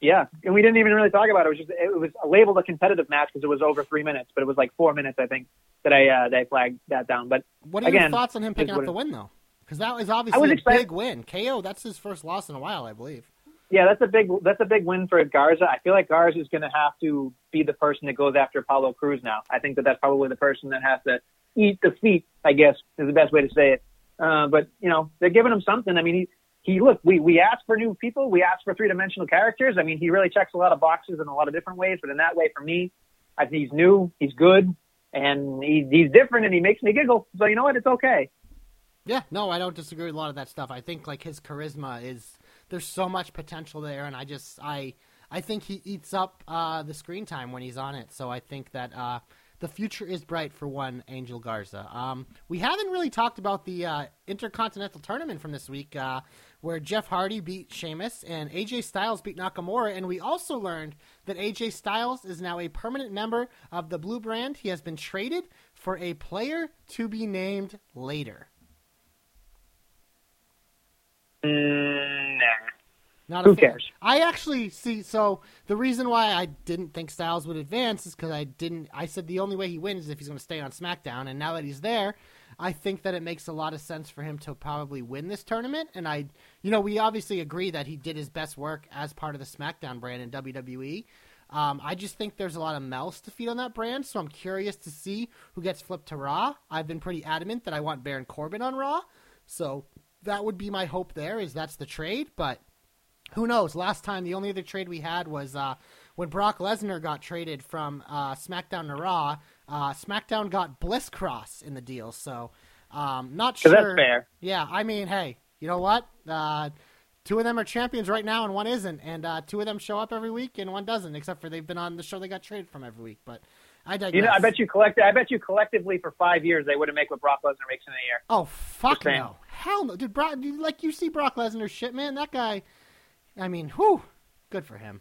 Yeah, and we didn't even really talk about it. It was just it was labeled a competitive match because it was over three minutes, but it was like four minutes, I think. that I uh, that I flagged that down. But What are Again, your thoughts on him picking up the win, though? Because that was obviously was a excited- big win. KO, that's his first loss in a while, I believe. yeah, that's a big that's a big win for Garza. I feel like Garza is going to have to be the person that goes after Apollo Crews now. I think that that's probably the person that has to eat the feet. I guess is the best way to say it. Uh, but you know, they're giving him something. I mean, he he look. We we asked for new people. We asked for three dimensional characters. I mean, he really checks a lot of boxes in a lot of different ways. But in that way, for me, I think he's new. He's good. And he, he's different, and he makes me giggle. So you know what? It's okay. Yeah, no, I don't disagree with a lot of that stuff. I think like his charisma is there's so much potential there, and I just I I think he eats up uh, the screen time when he's on it. So I think that uh, the future is bright for one Angel Garza. Um, we haven't really talked about the uh, Intercontinental Tournament from this week, uh, where Jeff Hardy beat Sheamus and AJ Styles beat Nakamura, and we also learned that AJ Styles is now a permanent member of the Blue Brand. He has been traded for a player to be named later. Mm, nah. Not Who fan. cares? I actually see. So the reason why I didn't think Styles would advance is because I didn't. I said the only way he wins is if he's going to stay on SmackDown, and now that he's there, I think that it makes a lot of sense for him to probably win this tournament. And I, you know, we obviously agree that he did his best work as part of the SmackDown brand in WWE. Um, I just think there's a lot of mouths to feed on that brand, so I'm curious to see who gets flipped to Raw. I've been pretty adamant that I want Baron Corbin on Raw, so that would be my hope. There is that's the trade, but who knows? Last time, the only other trade we had was uh, when Brock Lesnar got traded from uh, SmackDown to Raw. Uh, SmackDown got Bliss Cross in the deal, so um, not sure. that's fair. Yeah, I mean, hey, you know what? Uh, two of them are champions right now, and one isn't, and uh, two of them show up every week, and one doesn't, except for they've been on the show they got traded from every week. But I digress. You know, I bet you collect. I bet you collectively for five years they wouldn't make what Brock Lesnar makes in a year. Oh fuck no! Hell no, dude. Brock, dude, like you see Brock Lesnar shit, man. That guy. I mean, whew, good for him.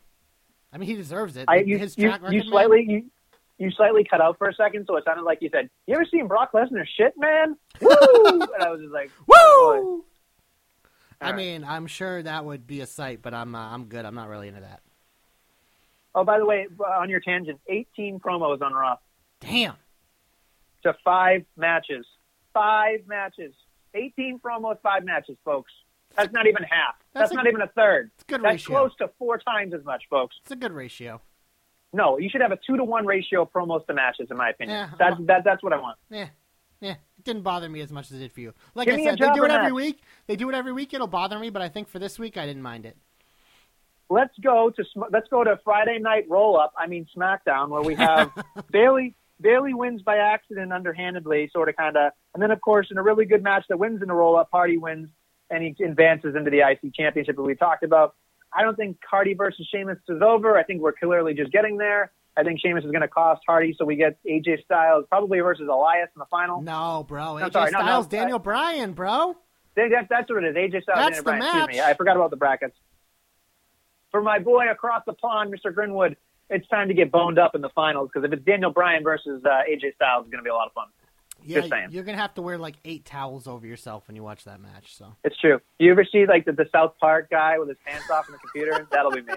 I mean, he deserves it. I you His you, track you man. slightly you, you slightly cut out for a second, so it sounded like you said, "You ever seen Brock Lesnar shit, man?" *laughs* Woo! *laughs* and I was just like, oh. Woo! I All right. mean, I'm sure that would be a sight, but I'm uh, I'm good. I'm not really into that. Oh, by the way, on your tangent, 18 promos on Raw Damn. to five matches. Five matches. 18 promos, five matches, folks. That's not even half. That's That's, a- not even a third. It's a good That's ratio. close to four times as much, folks. It's a good ratio. No, you should have a two to one ratio of promos to matches, in my opinion. Yeah, that's that, that's what I want. Yeah. Yeah, it didn't bother me as much as it did for you. Like Give I said, they do it every not. week. They do it every week. It'll bother me, but I think for this week, I didn't mind it. let's go to let's go to Friday night roll up. I mean SmackDown, where we have *laughs* Bayley Bayley wins by accident, underhandedly, sort of, kind of, and then of course in a really good match that wins in a roll up, Hardy wins and he advances into the IC Championship that we talked about. I don't think Hardy versus Sheamus is over. I think we're clearly just getting there. I think Sheamus is going to cost Hardy, so we get AJ Styles probably versus Elias in the final. No, bro. No, AJ sorry, no, no, Styles, I- Daniel Bryan, bro. That, that, that's what it is. AJ Styles. That's Daniel the Bryan. Excuse me. I forgot about the brackets. For my boy across the pond, Mr. Grinwood, it's time to get boned up in the finals because if it's Daniel Bryan versus uh, AJ Styles, it's going to be a lot of fun. Yeah, Just saying. you're gonna have to wear like eight towels over yourself when you watch that match. So It's true. You ever see like the, the South Park guy with his pants off on the computer? *laughs* That'll be me.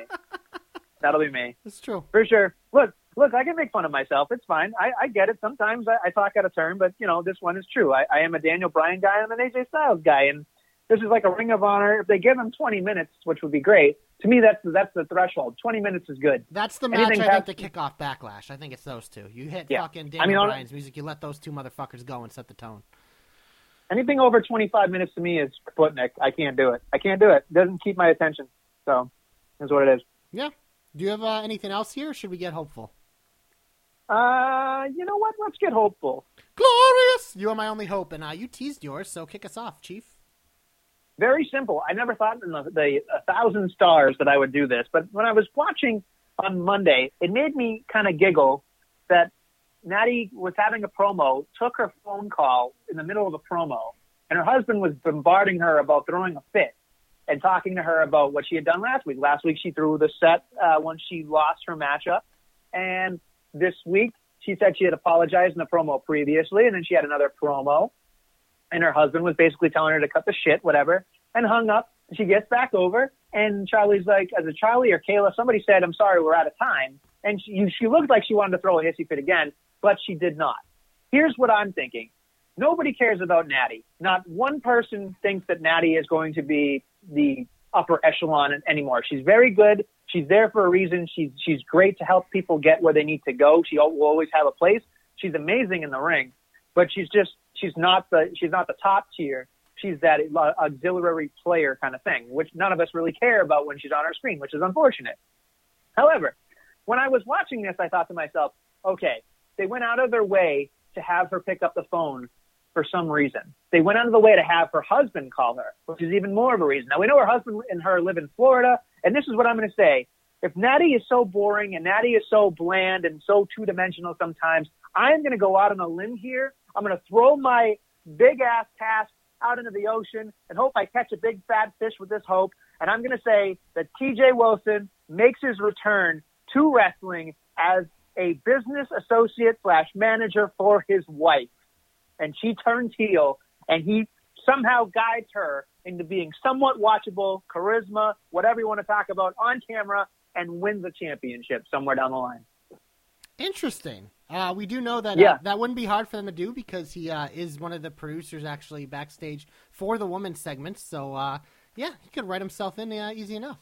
That'll be me it's true. for sure. Look, look, I can make fun of myself. It's fine. I, I get it. Sometimes I, I talk out of turn, but you know this one is true. I, I am a Daniel Bryan guy. I'm an AJ Styles guy, and this is like a Ring of Honor. If they give him 20 minutes, which would be great, to me that's that's the threshold. 20 minutes is good. That's the match Anything I think past- to kick off Backlash. I think it's those two. You hit Yeah. fucking I Daniel mean, on- Bryan's music. You let those two motherfuckers go and set the tone. Anything over 25 minutes to me is Kaputnik. I can't do it. I can't do it. It doesn't keep my attention. So, that's what it is. Yeah. Do you have uh, anything else here? or Should we get hopeful? Uh, you know what? Let's get hopeful. Glorious! You are my only hope, and uh, you teased yours, so kick us off, Chief. Very simple. I never thought in the, the a thousand stars that I would do this, but when I was watching on Monday, it made me kind of giggle that Natty was having a promo, took her phone call in the middle of a promo, and her husband was bombarding her about throwing a fit and talking to her about what she had done last week. Last week she threw the set uh, when she lost her matchup, and this week she said she had apologized in the promo previously, and then she had another promo and her husband was basically telling her to cut the shit, whatever, and hung up. She gets back over, and Charly's like, as a Charly or Kayla, somebody said, "I'm sorry, we're out of time," and she she looked like she wanted to throw a hissy fit again, but she did not. here's what I'm thinking. Nobody cares about Natty. Not one person thinks that Natty is going to be the upper echelon anymore. She's very good. She's there for a reason. She's she's great to help people get where they need to go. She will always have a place. She's amazing in the ring, but she's just she's not the she's not the top tier. She's that auxiliary player kind of thing, which none of us really care about when she's on our screen, which is unfortunate. However, when I was watching this, I thought to myself, okay, they went out of their way to have her pick up the phone for some reason. They went out of the way to have her husband call her, which is even more of a reason. Now we know her husband and her live in Florida, and this is what I'm going to say. If Natty is so boring and Natty is so bland and so two dimensional sometimes, I'm going to go out on a limb here. I'm going to throw my big ass task out into the ocean and hope I catch a big fat fish with this hope. And I'm going to say that TJ Wilson makes his return to wrestling as a business associate slash manager for his wife and she turns heel and he somehow guides her into being somewhat watchable, charisma, whatever you want to talk about on camera, and wins a championship somewhere down the line. Interesting. Uh, we do know that yeah. uh, that wouldn't be hard for them to do because he uh, is one of the producers actually backstage for the women's segments. So uh, yeah, he could write himself in uh, easy enough.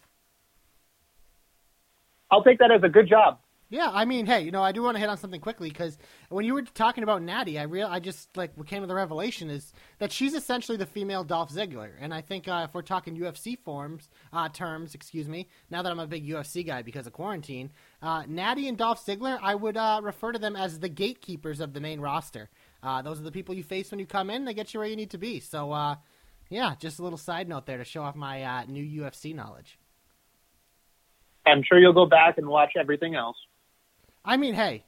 I'll take that as a good job. Yeah, I mean, hey, you know, I do want to hit on something quickly because when you were talking about Natty, I real, I just like what came to the revelation is that she's essentially the female Dolph Ziggler, and I think uh, if we're talking UFC forms uh, terms, excuse me, now that I'm a big UFC guy because of quarantine, uh, Natty and Dolph Ziggler, I would uh, refer to them as the gatekeepers of the main roster. Uh, those are the people you face when you come in; they get you where you need to be. So, uh, yeah, just a little side note there to show off my new UFC knowledge. I'm sure you'll go back and watch everything else. I mean, hey,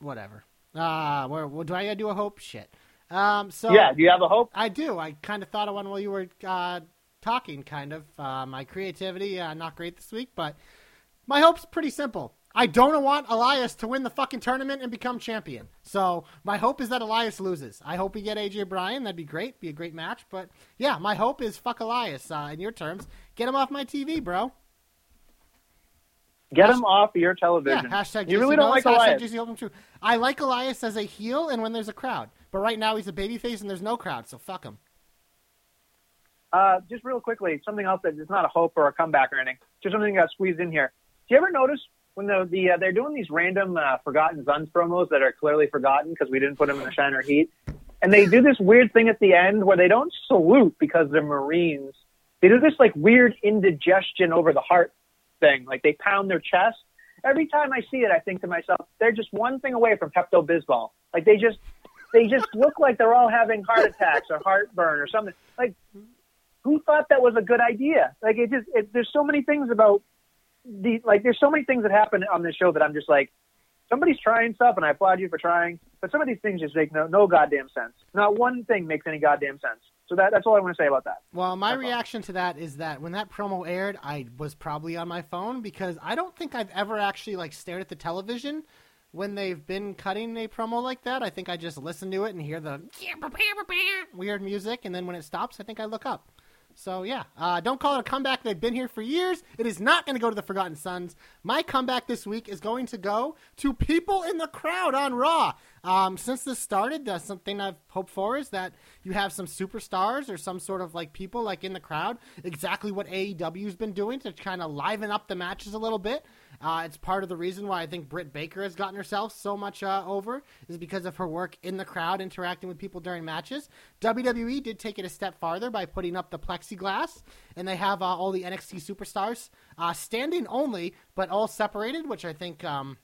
whatever. Uh, where, where do I gotta do a hope? Shit. Um, so yeah, do you have a hope? I do. I kind of thought of one while you were uh, talking. Kind of uh, my creativity uh, not great this week, but my hope's pretty simple. I don't want Elias to win the fucking tournament and become champion. So my hope is that Elias loses. I hope we get AJ Bryan. That'd be great. Be a great match. But yeah, my hope is fuck Elias. Uh, in your terms, get him off my TV, bro. Get him off your television. Yeah, hashtag you really don't like Elias. Too. I like Elias as a heel and when there's a crowd. But right now he's a babyface and there's no crowd, so fuck him. Uh, just real quickly, something else that is not a hope or a comeback or anything. Just something that got squeezed in here. Do you ever notice when the, the uh, they're doing these random uh, Forgotten Sons promos that are clearly forgotten because we didn't put them in the Shiner Heat, and they do this weird thing at the end where they don't salute because they're Marines. They do this like weird indigestion over the heart thing. Like they pound their chest. Every time I see it, I think to myself, they're just one thing away from Pepto Bismol. Like they just, they just look like they're all having heart attacks or heartburn or something. Like, who thought that was a good idea? Like it just, it, there's so many things about the, like there's so many things that happen on this show that I'm just like, somebody's trying stuff, and I applaud you for trying. But some of these things just make no no goddamn sense. Not one thing makes any goddamn sense. So that, that's all I want to say about that. Well, my that's reaction all. to that is that when that promo aired, I was probably on my phone because I don't think I've ever actually like stared at the television when they've been cutting a promo like that. I think I just listen to it and hear the *laughs* weird music, and then when it stops, I think I look up. So yeah, uh, don't call it a comeback. They've been here for years. It is not going to go to the Forgotten Sons. My comeback this week is going to go to people in the crowd on Raw. Um, since this started, uh, something I've hoped for is that you have some superstars or some sort of like people like in the crowd. Exactly what AEW's been doing to kind of liven up the matches a little bit. Uh, it's part of the reason why I think Britt Baker has gotten herself so much uh, over is because of her work in the crowd, interacting with people during matches. WWE did take it a step farther by putting up the plexiglass, and they have uh, all the NXT superstars uh, standing only, but all separated, which I think. Um,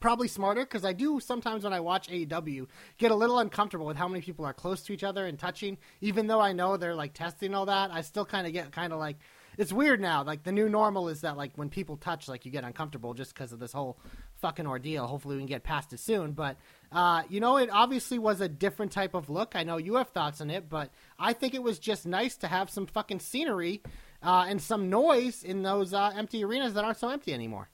probably smarter because I do sometimes when I watch AEW get a little uncomfortable with how many people are close to each other and touching. Even though I know they're like testing all that, I still kind of get kind of like it's weird now. Like the new normal is that like when people touch, like you get uncomfortable just because of this whole fucking ordeal. Hopefully we can get past it soon. But uh, you know, it obviously was a different type of look. I know you have thoughts on it, but I think it was just nice to have some fucking scenery uh, and some noise in those uh, empty arenas that aren't so empty anymore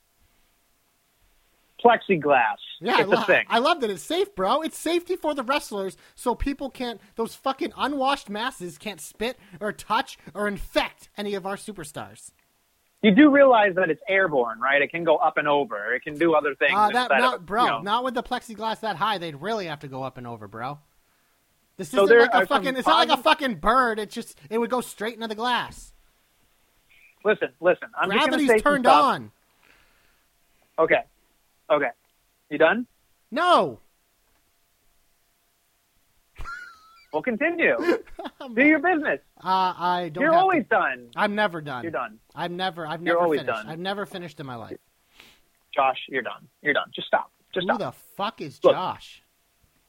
plexiglass. Yeah, it's I, lo- a thing. I love that it's safe, bro. It's safety for the wrestlers, so people can't. Those fucking unwashed masses can't spit or touch or infect any of our superstars. you do realize that it's airborne, right? It can go up and over. It can do other things. Uh, that not, of, bro, you know- not with the plexiglass that high. They'd really have to go up and over, bro. This So isn't like a fucking. It's not like a fucking bird. It's just it would go straight into the glass. Listen, listen. I'm just Gravity's say turned on. Okay, okay. You done? No. We'll continue. *laughs* do your business. Uh, I don't. You're have always to. done. I'm never done. You're done. I'm never. I've You're never always finished. done. I've never finished in my life. Josh, you're done. You're done. Just stop. Just Who stop. the fuck is Look. Josh?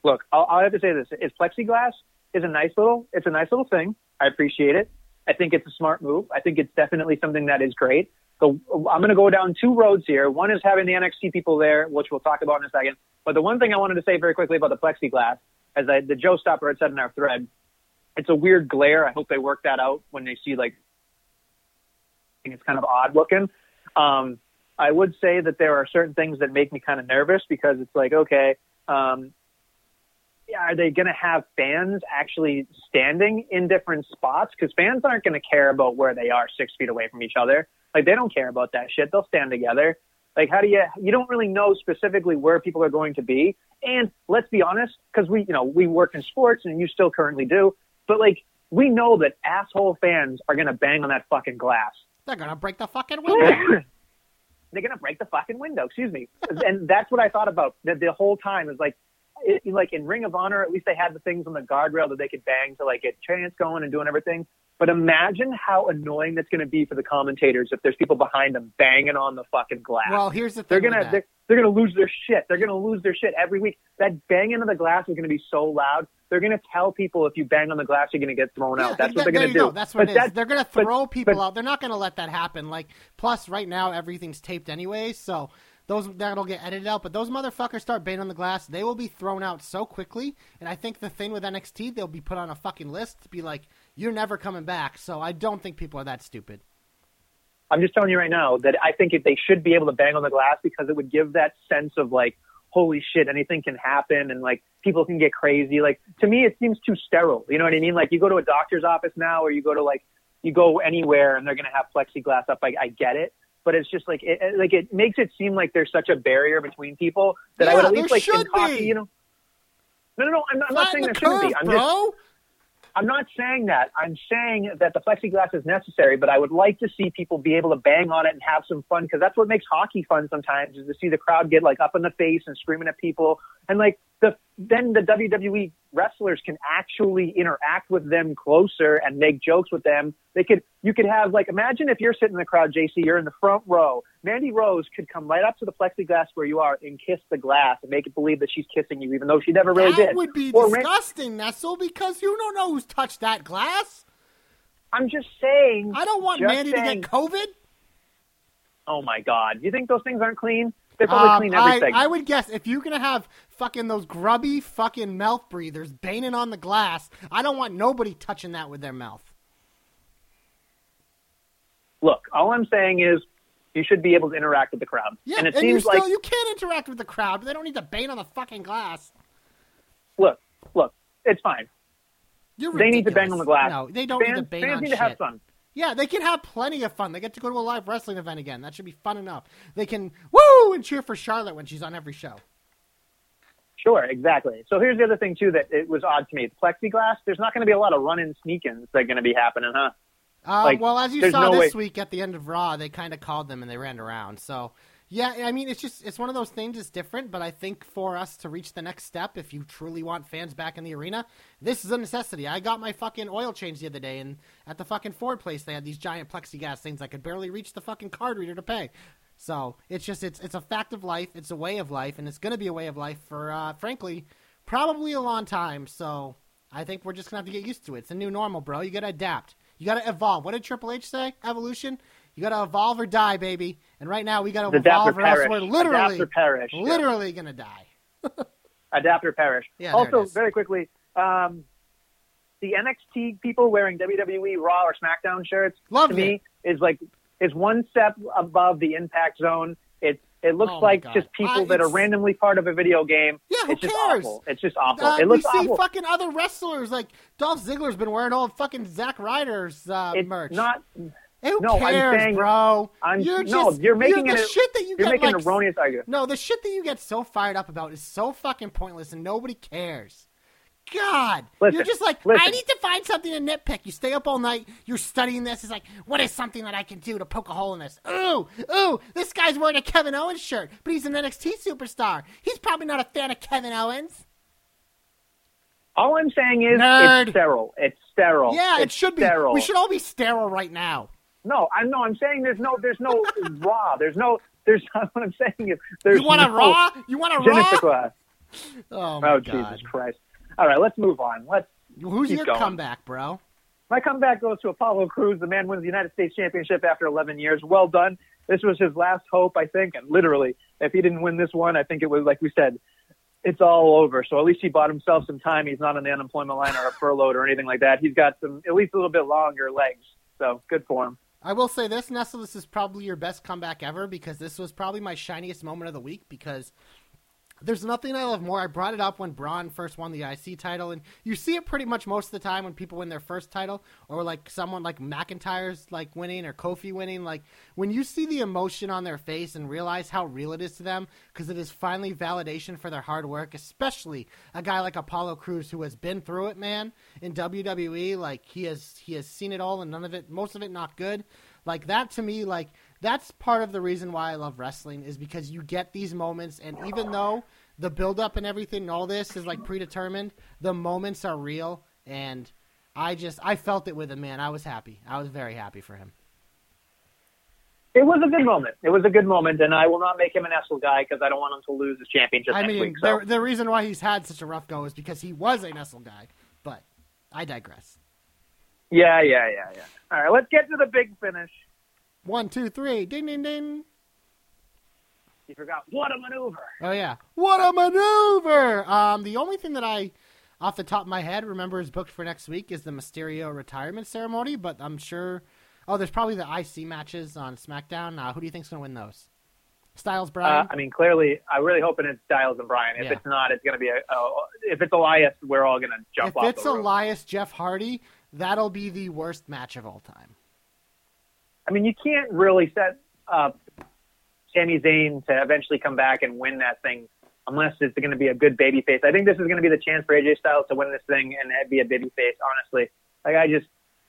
Look, I'll, I'll have to say this: is plexiglass is a nice little, it's a nice little thing. I appreciate it. I think it's a smart move. I think it's definitely something that is great. So I'm going to go down two roads here. One is having the NXT people there, which we'll talk about in a second. But the one thing I wanted to say very quickly about the plexiglass, as I, the Joe Stopper had said in our thread, it's a weird glare. I hope they work that out when they see like, I think it's kind of odd looking. Um, I would say that there are certain things that make me kind of nervous because it's like, okay, um, yeah, are they going to have fans actually standing in different spots? Because fans aren't going to care about where they are six feet away from each other. Like they don't care about that shit. They'll stand together. Like how do you? You don't really know specifically where people are going to be. And let's be honest, because we, you know, we work in sports, and you still currently do. But like we know that asshole fans are going to bang on that fucking glass. They're gonna break the fucking window. *laughs* they're gonna break the fucking window. Excuse me. and that's what I thought about the, the whole time. Is like, it, like in Ring of Honor, at least they had the things on the guardrail that they could bang to like get chants going and doing everything. But imagine how annoying that's gonna be for the commentators if there's people behind them banging on the fucking glass. well, here's the thing. they're gonna they're, they're gonna lose their shit. They're gonna lose their shit every week. That banging of the glass is gonna be so loud. They're gonna tell people if you bang on the glass, you're gonna get thrown Yeah, out. That's that- what they're gonna do. go. That's what But it is. that- They're gonna but- throw people but- out. They're not gonna let that happen. Like, plus, right now everything's taped anyway, so those that'll get edited out. But those motherfuckers start banging on the glass, they will be thrown out so quickly. And I think the thing with NXT, they'll be put on a fucking list to be like, you're never coming back. So I don't think people are that stupid. I'm just telling you right now that I think if they should be able to bang on the glass because it would give that sense of like, holy shit, anything can happen and like people can get crazy. Like to me, it seems too sterile. You know what I mean? Like you go to a doctor's office now or you go to like, you go anywhere and they're going to have plexiglass up. I, I get it. But it's just like it, like it makes it seem like there's such a barrier between people that I would at least like in hockey, be. you know. No, no, no. I'm not, I'm not saying the there shouldn't be. I'm just bro. I'm not saying that. I'm saying that the plexiglass is necessary, but I would like to see people be able to bang on it and have some fun because that's what makes hockey fun sometimes is to see the crowd get like up in the face and screaming at people. And like the, then the WWE wrestlers can actually interact with them closer and make jokes with them. They could, you could have like, imagine if you're sitting in the crowd, JC, you're in the front row. Mandy Rose could come right up to the plexiglass where you are and kiss the glass and make it believe that she's kissing you, even though she never really that did. That would be Or disgusting, Nestle, because you don't know who's touched that glass. I'm just saying. I don't want Mandy saying, to get COVID. Oh my God! You think those things aren't clean? They're probably Um, clean I, everything. I would guess if you're gonna have fucking those grubby fucking mouth breathers banging on the glass, I don't want nobody touching that with their mouth. Look, all I'm saying is you should be able to interact with the crowd. Yeah, and it you seems still like you can't interact with the crowd, but they don't need to bang on the fucking glass. look, look, it's fine. You're They need to bang on the glass. No, they don't fans, need to bang fans on need shit. to have fun. Yeah, they can have plenty of fun. They get to go to a live wrestling event again. That should be fun enough. They can woo and cheer for Charlotte when she's on every show. Sure, exactly. So here's the other thing too that it was odd to me. The plexiglass. There's not going to be a lot of run-in, sneak-ins that are going to be happening, huh? Uh, Like, well, as you saw no this way- week at the end of Raw, they kind of called them and they ran around. So, yeah, I mean, it's just it's one of those things. It's different, but I think for us to reach the next step, if you truly want fans back in the arena, this is a necessity. I got my fucking oil change the other day, and at the fucking Ford place, they had these giant plexiglass things. I could barely reach the fucking card reader to pay. So it's just it's it's a fact of life. It's a way of life, and it's going to be a way of life for, uh, frankly, probably a long time. So I think we're just gonna have to get used to it. It's a new normal, bro. You gotta adapt. You gotta evolve. What did Triple H say? Evolution. You gotta evolve or die, baby. And right now we gotta Adapt or evolve or else perish. we're literally, Adapt or perish. Yeah. literally gonna die. Adapt or perish. *laughs* Yeah, also, very quickly, um, the NXT people wearing WWE Raw or SmackDown shirts Loved to me is like is one step above the Impact Zone. It it looks Oh like God. just people Uh, that are randomly part of a video game. Yeah, who it's just cares? awful. It's just awful. Uh, it looks we see awful. fucking other wrestlers like Dolph Ziggler's been wearing all fucking Zack Ryder's uh, it's merch. not. Who No, I'm cares, saying- bro? I'm- you're no, just, you're making the it- shit that you You're get making like, an erroneous argument. No, the shit that you get so fired up about is so fucking pointless and nobody cares. God, Listen, you're just like, I need to find something to nitpick. You stay up all night, you're studying this. It's like, what is something that I can do to poke a hole in this? Ooh, ooh, this guy's wearing a Kevin Owens shirt, but he's an NXT superstar. He's probably not a fan of Kevin Owens. All I'm saying is Nerd. it's sterile. It's sterile. Yeah, it It's should be. Sterile. We should all be sterile right now. No, I'm no. I'm saying there's no. There's no *laughs* raw. There's no. There's not *laughs* what I'm saying is there's You want a no raw? You want a raw? Oh my Oh god. Jesus Christ! All right, let's move on. Let's. Who's your going. comeback, bro? My comeback goes to Apollo Crews. The man wins the United States Championship after 11 years. Well done. This was his last hope, I think. And literally, if he didn't win this one, I think it was like we said, it's all over. So at least he bought himself some time. He's not on the unemployment line or a furloughed or anything like that. He's got some at least a little bit longer legs. So good for him. I will say this, Nestle, this is probably your best comeback ever because this was probably my shiniest moment of the week because there's nothing I love more. I brought it up when Braun first won the IC title, and you see it pretty much most of the time when people win their first title, or like someone like McIntyre's like winning or Kofi winning. Like when you see the emotion on their face and realize how real it is to them, because it is finally validation for their hard work, especially a guy like Apollo Crews who has been through it, man, in WWE. Like he has he has seen it all, and none of it, most of it, not good. Like that to me, like that's part of the reason why I love wrestling is because you get these moments, and even though the build up and everything, and all this is like predetermined, the moments are real, and I just I felt it with him, man. I was happy. I was very happy for him. It was a good moment. It was a good moment, and I will not make him a Nestle guy because I don't want him to lose his championship I next mean, week. So. the, the reason why he's had such a rough go is because he was a Nestle guy, but I digress. Yeah, yeah, yeah, yeah. All right, let's get to the big finish. One, two, three, ding, ding, ding. You forgot what a maneuver. Oh yeah, what a maneuver! Um, the only thing that I, off the top of my head, remember is booked for next week is the Mysterio retirement ceremony. But I'm sure. Oh, there's probably the IC matches on SmackDown. Uh, who do you think's gonna win those? Styles, Uh, I mean, clearly, I'm really hoping it's Styles and Bryan. If Yeah. it's not, it's going to be a. Uh, if it's Elias, we're all going to jump if off it's the roof. Elias Jeff Hardy, that'll be the worst match of all time. I mean, you can't really set up Sami Zayn to eventually come back and win that thing unless it's going to be a good baby face. I think this is going to be the chance for AJ Styles to win this thing and be a baby face. Honestly, like I just.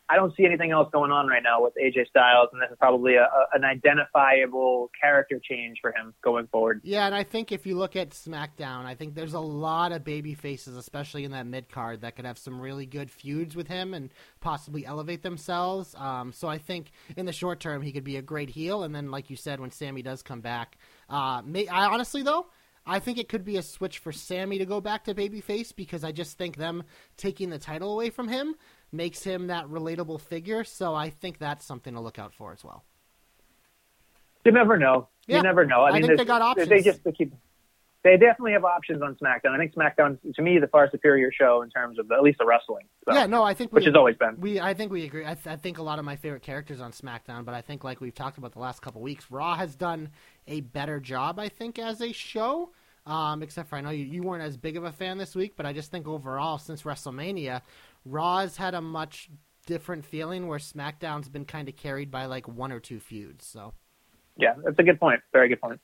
I don't see anything else going on right now with AJ Styles, and this is probably a, a, an identifiable character change for him going forward. Yeah, and I think if you look at SmackDown, I think there's a lot of baby faces, especially in that mid card, that could have some really good feuds with him and possibly elevate themselves. Um, so I think in the short term, he could be a great heel. And then, like you said, when Sammy does come back, uh, may, I honestly though. I think it could be a switch for Sammy to go back to babyface because I just think them taking the title away from him makes him that relatable figure. So I think that's something to look out for as well. You never know. Yeah. You never know. I, I mean, think they got options. They just they keep. They definitely have options on SmackDown. I think SmackDown, to me, the far superior show in terms of the, at least the wrestling. So, yeah, no, I think we, which has always been. We, I think we agree. I, th- I think a lot of my favorite characters on SmackDown, but I think like we've talked about the last couple weeks, Raw has done a better job. I think as a show. Um, except for I know you, you weren't as big of a fan this week, but I just think overall since WrestleMania, Raw's had a much different feeling where SmackDown's been kind of carried by like one or two feuds. So, Yeah, that's a good point. Very good point.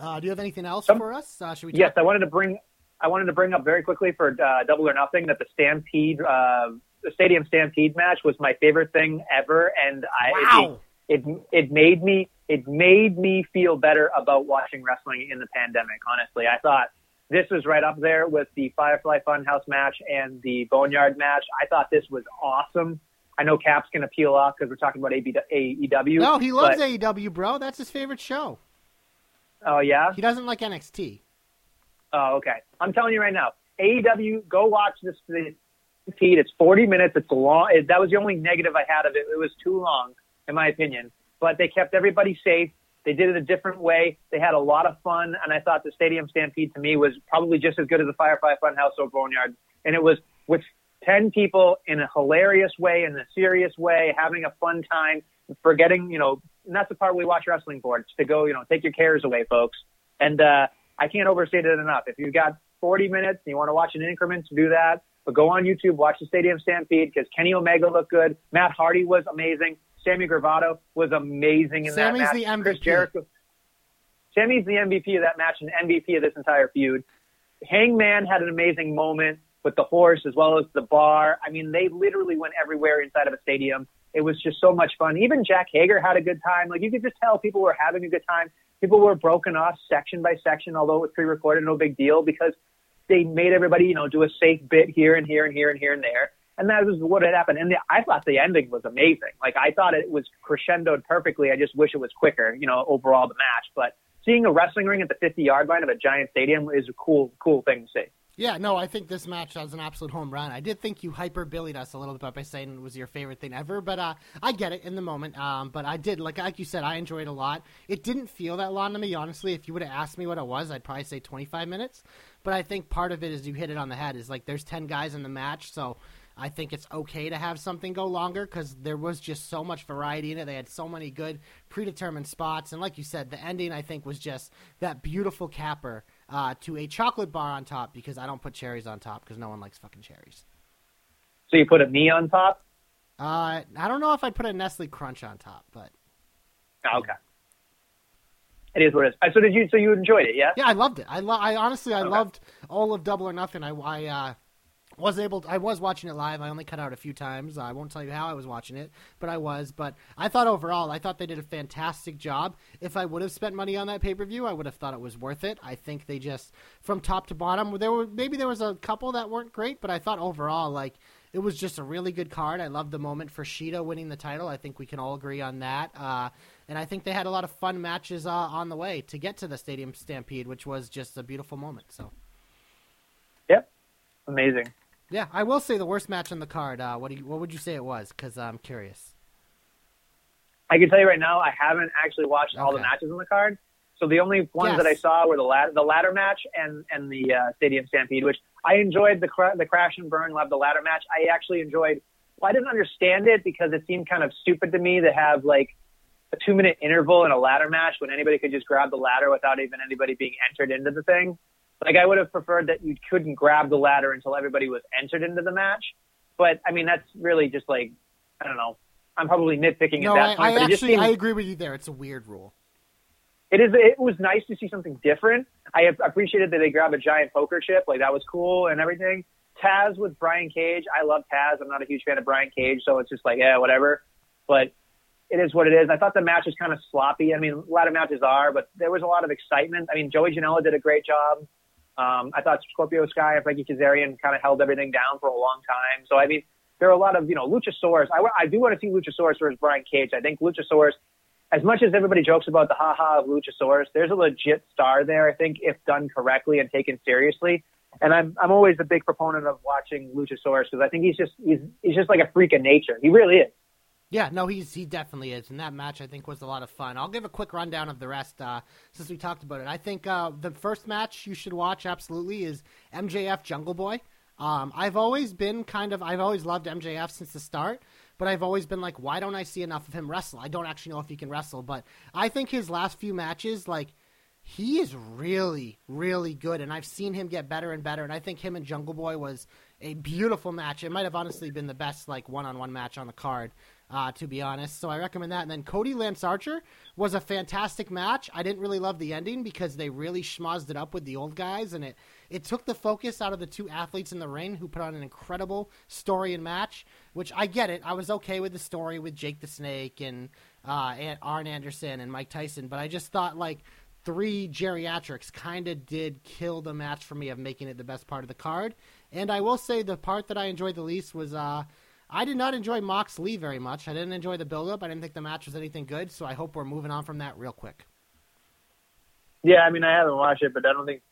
uh, do you have anything else Some- for us? Uh, should we? Yes, I wanted to bring. I wanted to bring up very quickly for uh, Double or Nothing that the Stampede, uh, the Stadium Stampede match was my favorite thing ever, and I Wow. it, it it made me it made me feel better about watching wrestling in the pandemic. Honestly, I thought this was right up there with the Firefly Funhouse match and the Boneyard match. I thought this was awesome. I know Cap's going to peel off because we're talking about AB, AEW. No, he loves but- AEW, bro. That's his favorite show. Oh yeah. He doesn't like NXT. Oh, okay. I'm telling you right now, AEW, go watch this. this Pete, it's 40 minutes. It's long. It, that was the only negative I had of it. It was too long, in my opinion. But they kept everybody safe. They did it a different way. They had a lot of fun, and I thought the Stadium Stampede to me was probably just as good as the Firefly Funhouse or Boneyard. And it was with 10 people in a hilarious way, in a serious way, having a fun time, forgetting, you know, and that's the part we watch wrestling for. It's to go, you know, take your cares away, folks. And uh, I can't overstate it enough. If you've got 40 minutes and you want to watch in increments, do that. But go on YouTube, watch the Stadium Stampede because Kenny Omega looked good. Matt Hardy was amazing. Sammy Guevara was amazing in Sammy's that match. the MVP. Chris Jericho. Sammy's the MVP of that match and MVP of this entire feud. Hangman had an amazing moment with the horse as well as the bar. I mean, they literally went everywhere inside of a stadium. It was just so much fun. Even Jake Hager had a good time. Like you could just tell people were having a good time. People were broken off section by section, although it was pre-recorded, no big deal because they made everybody, you know, do a safe bit here and here and here and here and there. And that was what had happened. And the, I thought the ending was amazing. Like I thought it was crescendoed perfectly. I just wish it was quicker, you know, overall the match. But seeing a wrestling ring at the 50 yard line of a giant stadium is a cool, cool thing to see. Yeah, no, I think this match was an absolute home run. I did think you hyper billied us a little bit by saying it was your favorite thing ever, but uh, I get it in the moment. Um, but I did, like like you said, I enjoyed it a lot. It didn't feel that long to me, honestly. If you would have asked me what it was, I'd probably say 25 minutes. But I think part of it is you hit it on the head. Is like there's 10 guys in the match, so I think it's okay to have something go longer because there was just so much variety in it. They had so many good predetermined spots, and like you said, the ending I think was just that beautiful capper uh, to a chocolate bar on top because I don't put cherries on top because no one likes fucking cherries. So you put a me on top? Uh, I don't know if I'd put a Nestle Crunch on top, but Oh, okay. It is what it is. Uh, So did you? So you enjoyed it? Yeah. yeah, I loved it. I lo- I honestly I Okay. loved all of Double or Nothing. I I uh, was able. To, I was watching it live. I only cut out a few times. I won't tell you how I was watching it, but I was. But I thought overall, I thought they did a fantastic job. If I would have spent money on that pay per view, I would have thought it was worth it. I think they just from top to bottom. There were maybe there was a couple that weren't great, but I thought overall like. It was just a really good card. I love the moment for Shida winning the title. I think we can all agree on that. Uh, and I think they had a lot of fun matches uh, on the way to get to the Stadium Stampede, which was just a beautiful moment. So, Yep. Amazing. Yeah, I will say the worst match on the card. Uh, what do you, what would you say it was? Because I'm curious. I can tell you right now, I haven't actually watched all the matches on the card. So the only ones Yes. that I saw were the ladder, the ladder match and and the uh, Stadium Stampede, which I enjoyed the cra- the crash and burn. Loved the ladder match. I actually enjoyed. Well, I didn't understand it because it seemed kind of stupid to me to have like a two minute interval in a ladder match when anybody could just grab the ladder without even anybody being entered into the thing. Like I would have preferred that you couldn't grab the ladder until everybody was entered into the match. But I mean, that's really just like I don't know. I'm probably nitpicking No, at I, that point. I it just actually I agree with you there. It's a weird rule. it is. It was nice to see something different. I appreciated that they grabbed a giant poker chip. Like that was cool and everything. Taz with Brian Cage. I love Taz. I'm not a huge fan of Brian Cage, so it's just like yeah, whatever. But it is what it is. I thought the match was kind of sloppy. I mean, a lot of matches are, but there was a lot of excitement. I mean, Joey Janela did a great job. Um, I thought Scorpio Sky and Frankie Kazarian kind of held everything down for a long time. So I mean, there are a lot of you know Luchasaurus. I, I do want to see Luchasaurus versus Brian Cage. I think Luchasaurus as much as everybody jokes about the haha of Luchasaurus, there's a legit star there. I think if done correctly and taken seriously. And I'm I'm always a big proponent of watching Luchasaurus because I think he's just he's he's just like a freak of nature. He really is. Yeah, no, he's he definitely is, and that match I think was a lot of fun. I'll give a quick rundown of the rest uh, since we talked about it. I think uh, the first match you should watch absolutely is MJF Jungle Boy. Um, I've always been kind of I've always loved MJF since the start, but I've always been like, why don't I see enough of him wrestle? I don't actually know if he can wrestle, but I think his last few matches, like he is really, really good, and I've seen him get better and better. And I think him and Jungle Boy was a beautiful match. It might have honestly been the best like one-on-one match on the card, uh, to be honest. So I recommend that. And then Cody Lance Archer was a fantastic match. I didn't really love the ending because they really schmozzed it up with the old guys, and it it took the focus out of the two athletes in the ring who put on an incredible story and match. Which I get it. I was okay with the story with Jake the Snake and uh, and Arn Anderson and Mike Tyson, but I just thought like three geriatrics kind of did kill the match for me of making it the best part of the card. And I will say the part that I enjoyed the least was uh, I did not enjoy Mox Lee very much. I didn't enjoy the build up. I didn't think the match was anything good. So I hope we're moving on from that real quick. Yeah, I mean, I haven't watched it, but I don't think,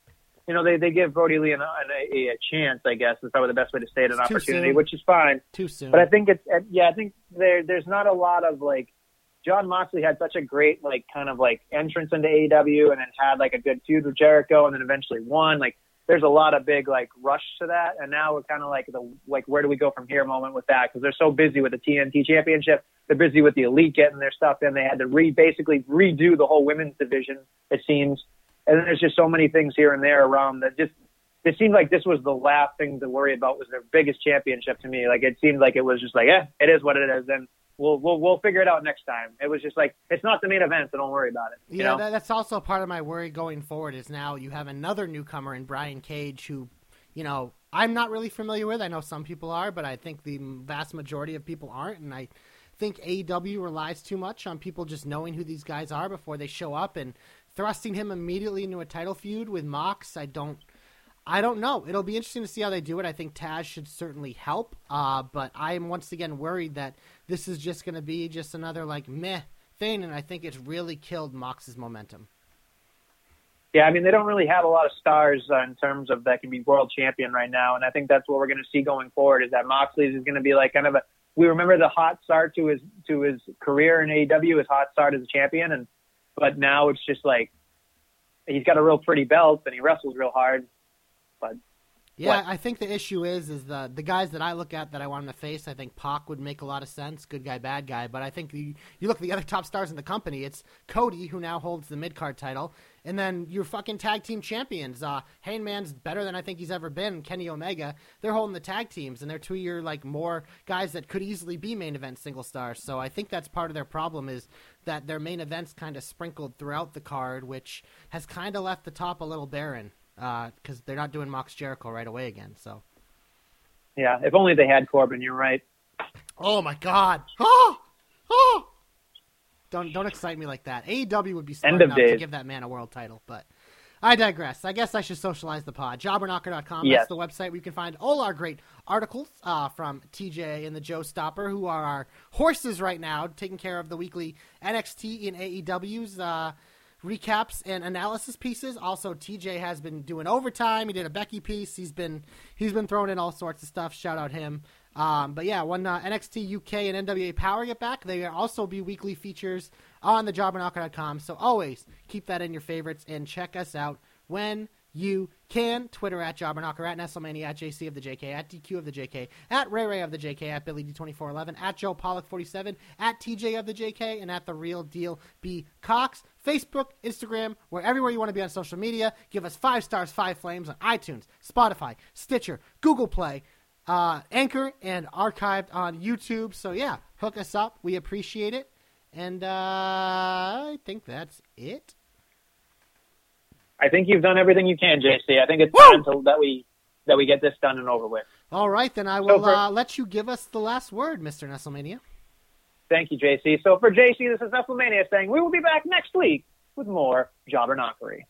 you know, they, they give Brodie Lee an, an, a, a chance, I guess, is probably the best way to say it, an It's opportunity, which is fine. Too soon. But I think it's, yeah, I think there, there's not a lot of like, John Moxley had such a great, like, kind of like entrance into AEW and then had like a good feud with Jericho and then eventually won. Like, there's a lot of big, like, rush to that. And now we're kind of like the, like, where do we go from here moment with that? Cause they're so busy with the TNT championship. They're busy with the elite getting their stuff in. They had to re, basically redo the whole women's division, it seems. And then there's just so many things here and there around that just, it seemed like this was the last thing to worry about was their biggest championship to me. Like it seemed like it was just like, eh, it is what it is. And we'll we'll we'll figure it out next time. It was just like it's not the main event, so don't worry about it. You yeah, know? that, that's also part of my worry going forward. Is now you have another newcomer in Brian Cage, who, you know, I'm not really familiar with. I know some people are, but I think the vast majority of people aren't, and I think AEW relies too much on people just knowing who these guys are before they show up and thrusting him immediately into a title feud with Mox. I don't. I don't know. It'll be interesting to see how they do it. I think Taz should certainly help, uh, but I am once again worried that this is just going to be just another like meh thing, and I think it's really killed Mox's momentum. Yeah, I mean they don't really have a lot of stars uh, in terms of that can be world champion right now, and I think that's what we're going to see going forward. Is that Moxley is going to be like kind of a we remember the hot start to his to his career in AEW, his hot start as a champion, and but now it's just like he's got a real pretty belt and he wrestles real hard, but Yeah, What? I think the issue is is the the guys that I look at that I want him to face. I think Pac would make a lot of sense, good guy, bad guy. But I think you, you look at the other top stars in the company. It's Cody who now holds the mid card title, and then your fucking tag team champions. Uh, Hangman's better than I think he's ever been. Kenny Omega, they're holding the tag teams, and they're two year like more guys that could easily be main event single stars. So I think that's part of their problem is that their main events kind of sprinkled throughout the card, which has kind of left the top a little barren because they're not doing Mox Jericho right away again. So. yeah, if only they had Corbin. You're right. Oh my God! Oh, oh! Don't don't excite me like that. AEW would be smart enough to give that man a world title, but I digress. I guess I should socialize the pod. Jobberknocker.com. Yes. That's the website where you can find all our great articles uh, from TJ and the Joe Stopper, who are our horses right now, taking care of the weekly NXT and AEW's. Uh, recaps and analysis pieces. Also, TJ has been doing overtime. He did a Becky piece. He's been he's been throwing in all sorts of stuff. Shout out him. Um, but yeah, when uh, NXT UK and NWA Power get back, they also be weekly features on the Jobberknocker.com. So always keep that in your favorites and check us out when you can. Twitter at Jobberknocker, at Nestlemania, at JC of the JK, at DQ of the JK, at Ray Ray of the JK, at Billy D2411, at Joe Pollock 47, at TJ of the JK, and at The Real Deal B Cox. Facebook, Instagram, where everywhere you want to be on social media. Give us five stars, five flames on iTunes, Spotify, Stitcher, Google Play, uh, Anchor, and archived on YouTube. So yeah, hook us up. We appreciate it. And uh, I think that's it. I think you've done everything you can, JC. I think it's Woo! time to, that we that we get this done and over with. All right, then I will for- uh, let you give us the last word, Mr. Nestlemania. Thank you, JC. So for JC, this is Nestlemania saying we will be back next week with more Jobber Knockery.